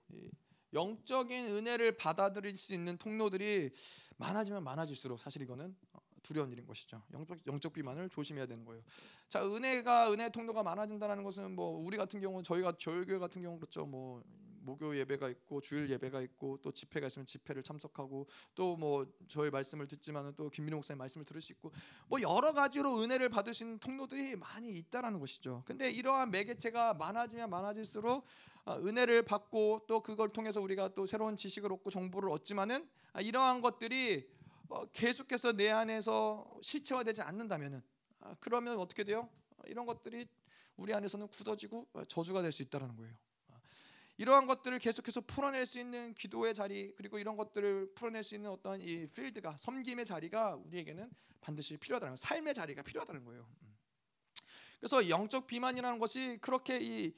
영적인 은혜를 받아들일 수 있는 통로들이 많아지면 많아질수록 사실 이거는 어, 두려운 일인 것이죠. 영적 영적 비만을 조심해야 되는 거예요. 자, 은혜가 은혜 통로가 많아진다는 것은 뭐 우리 같은 경우 저희가 저희 교회 같은 경우 그렇죠. 뭐 목요 예배가 있고 주일 예배가 있고 또 집회가 있으면 집회를 참석하고 또 뭐 저희 말씀을 듣지만은 또 김민호 목사님 말씀을 들을 수 있고 뭐 여러 가지로 은혜를 받을 수 있는 통로들이 많이 있다라는 것이죠. 근데 이러한 매개체가 많아지면 많아질수록 어, 은혜를 받고 또 그걸 통해서 우리가 또 새로운 지식을 얻고 정보를 얻지만은 아, 이러한 것들이 어, 계속해서 내 안에서 실체화되지 않는다면은 아, 그러면 어떻게 돼요? 어, 이런 것들이 우리 안에서는 굳어지고 저주가 될 수 있다라는 거예요. 이러한 것들을 계속해서 풀어낼 수 있는 기도의 자리 그리고 이런 것들을 풀어낼 수 있는 어떤 이 필드가 섬김의 자리가 우리에게는 반드시 필요하다는 거예요. 삶의 자리가 필요하다는 거예요. 음. 그래서 영적 비만이라는 것이 그렇게 이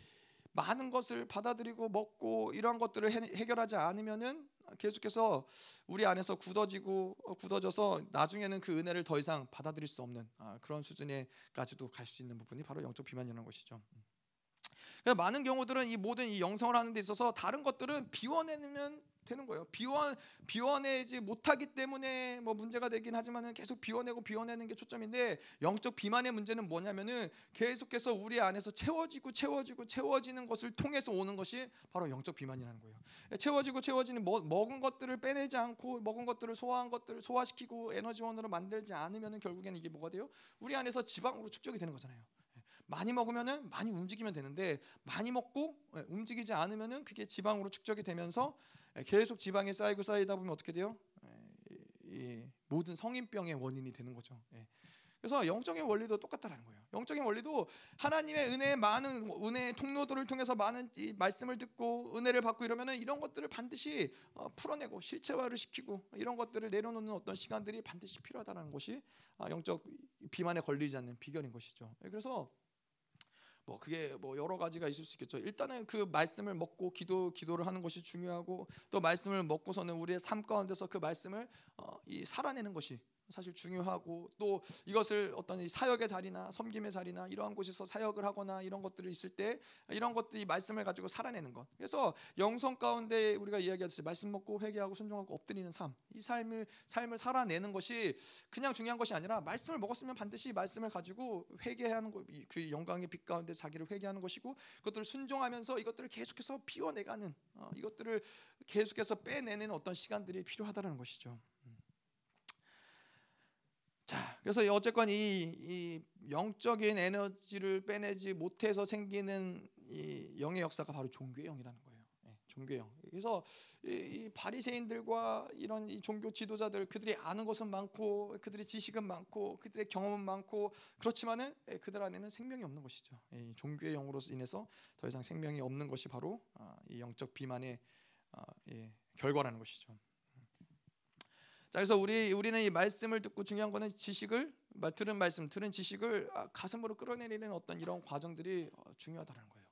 많은 것을 받아들이고 먹고 이러한 것들을 해결하지 않으면은 계속해서 우리 안에서 굳어지고 어, 굳어져서 나중에는 그 은혜를 더 이상 받아들일 수 없는 아, 그런 수준에까지도 갈 수 있는 부분이 바로 영적 비만이라는 것이죠. 음. 그러니까 많은 경우들은 이 모든 이 영성을 하는 데 있어서 다른 것들은 비워내면 되는 거예요. 비워 비워내지 못하기 때문에 뭐 문제가 되긴 하지만은 계속 비워내고 비워내는 게 초점인데 영적 비만의 문제는 뭐냐면은 계속해서 우리 안에서 채워지고 채워지고 채워지는 것을 통해서 오는 것이 바로 영적 비만이라는 거예요. 채워지고 채워지는 뭐, 먹은 것들을 빼내지 않고 먹은 것들을 소화한 것들을 소화시키고 에너지원으로 만들지 않으면은 결국에는 이게 뭐가 돼요? 우리 안에서 지방으로 축적이 되는 거잖아요. 많이 먹으면은 많이 움직이면 되는데 많이 먹고 예, 움직이지 않으면은 그게 지방으로 축적이 되면서 예, 계속 지방이 쌓이고 쌓이다 보면 어떻게 돼요? 예, 모든 성인병의 원인이 되는 거죠. 그래서 영적인 원리도 똑같다라는 거예요. 영적인 원리도 하나님의 은혜 많은 은혜의 통로들을 통해서 많은 말씀을 듣고 은혜를 받고 이러면은 이런 것들을 반드시 어, 풀어내고 실체화를 시키고 이런 것들을 내려놓는 어떤 시간들이 반드시 필요하다는 것이 아, 영적 비만에 걸리지 않는 비결인 것이죠. 그래서 뭐 그게 뭐 여러 가지가 있을 수 있겠죠. 일단은 그 말씀을 먹고 기도 기도를 하는 것이 중요하고 또 말씀을 먹고서는 우리의 삶 가운데서 그 말씀을 어, 이 살아내는 것이 사실 중요하고 또 이것을 어떤 사역의 자리나 섬김의 자리나 이러한 곳에서 사역을 하거나 이런 것들이 있을 때 이런 것들이 말씀을 가지고 살아내는 것. 그래서 영성 가운데 우리가 이야기하듯이 말씀 먹고 회개하고 순종하고 엎드리는 삶. 이 삶을 삶을 살아내는 것이 그냥 중요한 것이 아니라 말씀을 먹었으면 반드시 말씀을 가지고 회개하는 것, 그 영광의 빛 가운데 자기를 회개하는 것이고 그것들을 순종하면서 이것들을 계속해서 피워내가는 어, 이것들을 계속해서 빼내는 어떤 시간들이 필요하다는 것이죠. 자, 그래서 어쨌건 이, 이 영적인 에너지를 빼내지 못해서 생기는 이 영의 역사가 바로 종교의 영이라는 거예요. 네, 종교의 영. 그래서 이, 이 바리새인들과 이런 이 종교 지도자들 그들이 아는 것은 많고 그들의 지식은 많고 그들의 경험은 많고 그렇지만은 예, 그들 안에는 생명이 없는 것이죠. 이 종교의 영으로 인해서 더 이상 생명이 없는 것이 바로 아, 이 영적 비만의 아, 결과라는 것이죠. 자 그래서 우리 우리는 이 말씀을 듣고 중요한 거는 지식을 들은 말씀, 들은 지식을 아, 가슴으로 끌어내리는 어떤 이런 과정들이 어, 중요하다는 거예요.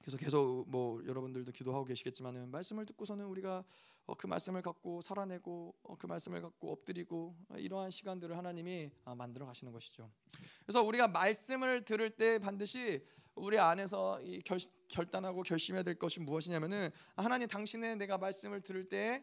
그래서 계속 뭐 여러분들도 기도하고 계시겠지만은 말씀을 듣고서는 우리가 어, 그 말씀을 갖고 살아내고 어, 그 말씀을 갖고 엎드리고 이러한 시간들을 하나님이 아, 만들어 가시는 것이죠. 그래서 우리가 말씀을 들을 때 반드시 우리 안에서 결, 결단하고 결심해야 될 것이 무엇이냐면은 하나님 당신의 내가 말씀을 들을 때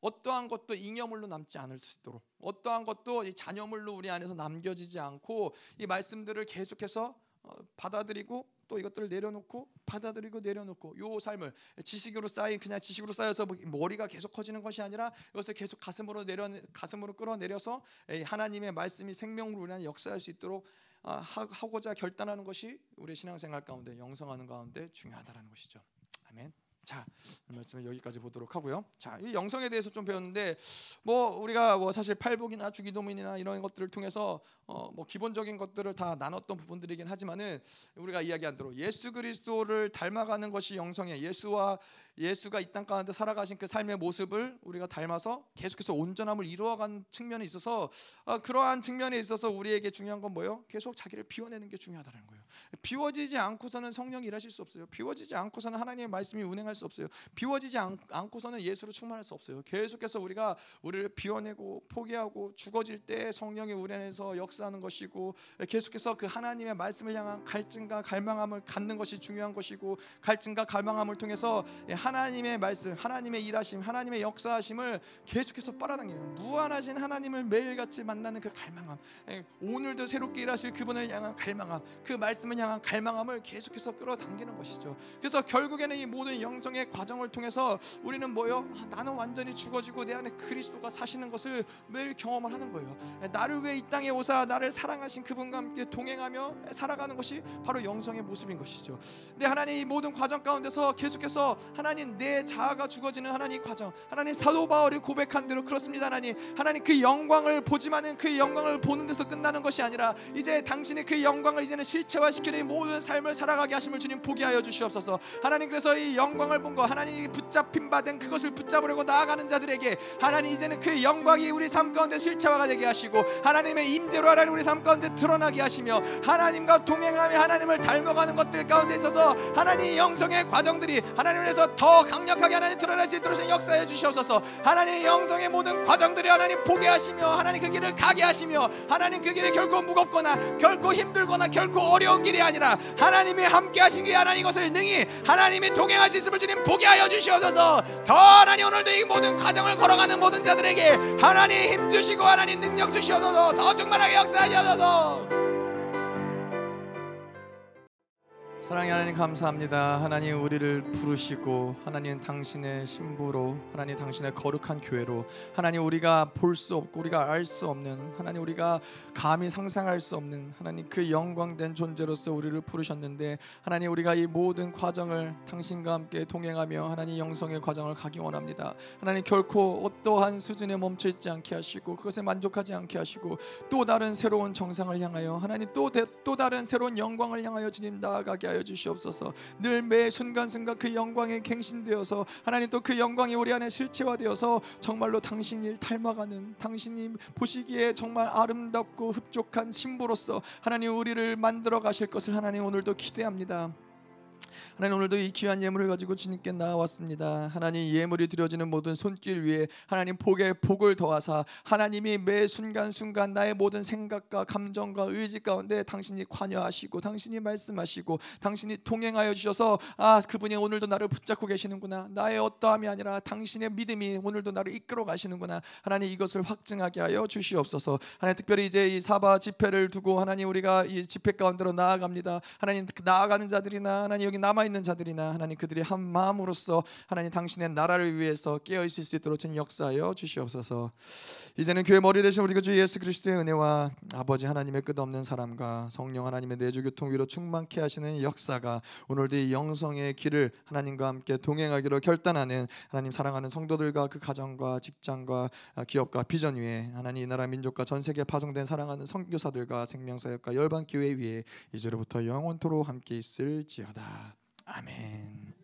어떠한 것도 잉여물로 남지 않을 수 있도록 어떠한 것도 자녀물로 우리 안에서 남겨지지 않고 이 말씀들을 계속해서 어, 받아들이고 또 이것들을 내려놓고 받아들이고 내려놓고 요 삶을 지식으로 쌓인 그냥 지식으로 쌓여서 뭐 머리가 계속 커지는 것이 아니라 이것을 계속 가슴으로 내려 가슴으로 끌어내려서 하나님의 말씀이 생명으로 우리 안에 역사할 수 있도록 아, 하고자 결단하는 것이 우리 신앙생활 가운데 영성하는 가운데 중요하다라는 것이죠. 아멘. 자, 말씀을 여기까지 보도록 하고요. 자, 이 영성에 대해서 좀 배웠는데 뭐 우리가 뭐 사실 팔복이나 주기도문이나 이런 것들을 통해서 어 뭐 기본적인 것들을 다 나눴던 부분들이긴 하지만은 우리가 이야기한 대로 예수 그리스도를 닮아가는 것이 영성이에요. 예수와 예수가 이 땅 가운데 살아가신 그 삶의 모습을 우리가 닮아서 계속해서 온전함을 이루어간 측면이 있어서 어, 그러한 측면에 있어서 우리에게 중요한 건 뭐예요? 계속 자기를 비워내는 게 중요하다는 거예요. 비워지지 않고서는 성령이 일하실 수 없어요. 비워지지 않고서는 하나님의 말씀이 운행할 수 없어요. 비워지지 않, 고서는 예수로 충만할 수 없어요. 계속해서 우리가 우리를 비워내고 포기하고 죽어질 때 성령이 우리 안에서 역사하는 것이고 계속해서 그 하나님의 말씀을 향한 갈증과 갈망함을 갖는 것이 중요한 것이고 갈증과 갈망함을 통해서 하 나님의 말씀, 하나님의 일하심, 하나님의 역사하심을 계속해서 빨아당겨요. 무한하신 하나님을 매일같이 만나는 그 갈망함, 예, 오늘도 새롭게 일하실 그분을 향한 갈망함, 그 말씀을 향한 갈망함을 계속해서 끌어당기는 것이죠. 그래서 결국에는 이 모든 영성의 과정을 통해서 우리는 뭐요? 아, 나는 완전히 죽어지고 내 안에 그리스도가 사시는 것을 매일 경험을 하는 거예요. 예, 나를 위해 이 땅에 오사 나를 사랑하신 그분과 함께 동행하며 살아가는 것이 바로 영성의 모습인 것이죠. 근데 하나님 이 모든 과정 가운데서 계속해서 하나님 하나님 내 자아가 죽어지는 하나님 과정. 하나님 사도 바울이 고백한 대로 그렇습니다 하나님. 하나님 그 영광을 보지만은 그 영광을 보는 데서 끝나는 것이 아니라 이제 당신의 그 영광을 이제는 실체화시키는 모든 삶을 살아가게 하심을 주님 보게 하여 주시옵소서. 하나님 그래서 이 영광을 본 거 하나님 붙잡힌 바 된 그것을 붙잡으려고 나아가는 자들에게 하나님 이제는 그 영광이 우리 삶 가운데 실체화가 되게 하시고 하나님의 임재로 하나님 우리 삶 가운데 드러나게 하시며 하나님과 동행하며 하나님을 닮아가는 것들 가운데 있어서 하나님 영성의 과정들이 하나님에서 더 강력하게 하나님 드러날 수 있도록 역사해 주시옵소서. 하나님 영성의 모든 과정들이 하나님 보게 하시며 하나님 그 길을 가게 하시며 하나님 그 길이 결코 무겁거나 결코 힘들거나 결코 어려운 길이 아니라 하나님이 함께 하시기에 하나님 이것을 능히 하나님이 동행할 수 있음을 주님 보게 하여 주시옵소서. 더 하나님 오늘도 이 모든 과정을 걸어가는 모든 자들에게 하나님 힘 주시고 하나님 능력 주시옵소서. 더 충만하게 역사하시옵소서 사랑의 하나님 감사합니다. 하나님 우리를 부르시고 하나님 당신의 신부로 하나님 당신의 거룩한 교회로 하나님 우리가 볼 수 없고 우리가 알 수 없는 하나님 우리가 감히 상상할 수 없는 하나님 그 영광된 존재로서 우리를 부르셨는데 하나님 우리가 이 모든 과정을 당신과 함께 동행하며 하나님 영성의 과정을 가기 원합니다. 하나님 결코 어떠한 수준에 멈춰 있지 않게 하시고 그것에 만족하지 않게 하시고 또 다른 새로운 정상을 향하여 하나님 또또 다른 새로운 영광을 향하여 주님 나아가게 하여 하여 주시옵소서. 늘 매 순간순간 그 영광에 갱신되어서 하나님 또 그 영광이 우리 안에 실체화되어서 정말로 당신을 닮아가는 당신이 보시기에 정말 아름답고 흡족한 신부로서 하나님 우리를 만들어 가실 것을 하나님 오늘도 기대합니다. 하나님 오늘도 이 귀한 예물을 가지고 주님께 나왔습니다. 하나님 예물이 드려지는 모든 손길 위에 하나님 복에 복을 더하사 하나님이 매 순간 순간 나의 모든 생각과 감정과 의지 가운데 당신이 관여하시고 당신이 말씀하시고 당신이 동행하여 주셔서 아 그분이 오늘도 나를 붙잡고 계시는구나. 나의 어떠함이 아니라 당신의 믿음이 오늘도 나를 이끌어 가시는구나. 하나님 이것을 확증하게 하여 주시옵소서. 하나님 특별히 이제 이 사바 집회를 두고 하나님 우리가 이 집회 가운데로 나아갑니다. 하나님 나아가는 자들이나 하나님 여기 남아 있는 자들이나 하나님 그들이 한 마음으로서 하나님 당신의 나라를 위해서 깨어 있을 수 있도록 전 역사하여 주시옵소서. 이제는 교회 머리 대신 우리 주 예수 그리스도의 은혜와 아버지 하나님의 끝없는 사랑과 성령 하나님의 내주 교통 위로 충만케 하시는 역사가 오늘도 이 영성의 길을 하나님과 함께 동행하기로 결단하는 하나님 사랑하는 성도들과 그 가정과 직장과 기업과 비전 위에 하나님 이 나라 민족과 전 세계 파송된 사랑하는 선교사들과 생명사역과 열방 교회 위에 이제로부터 영원토로 함께 있을지어다. 아멘.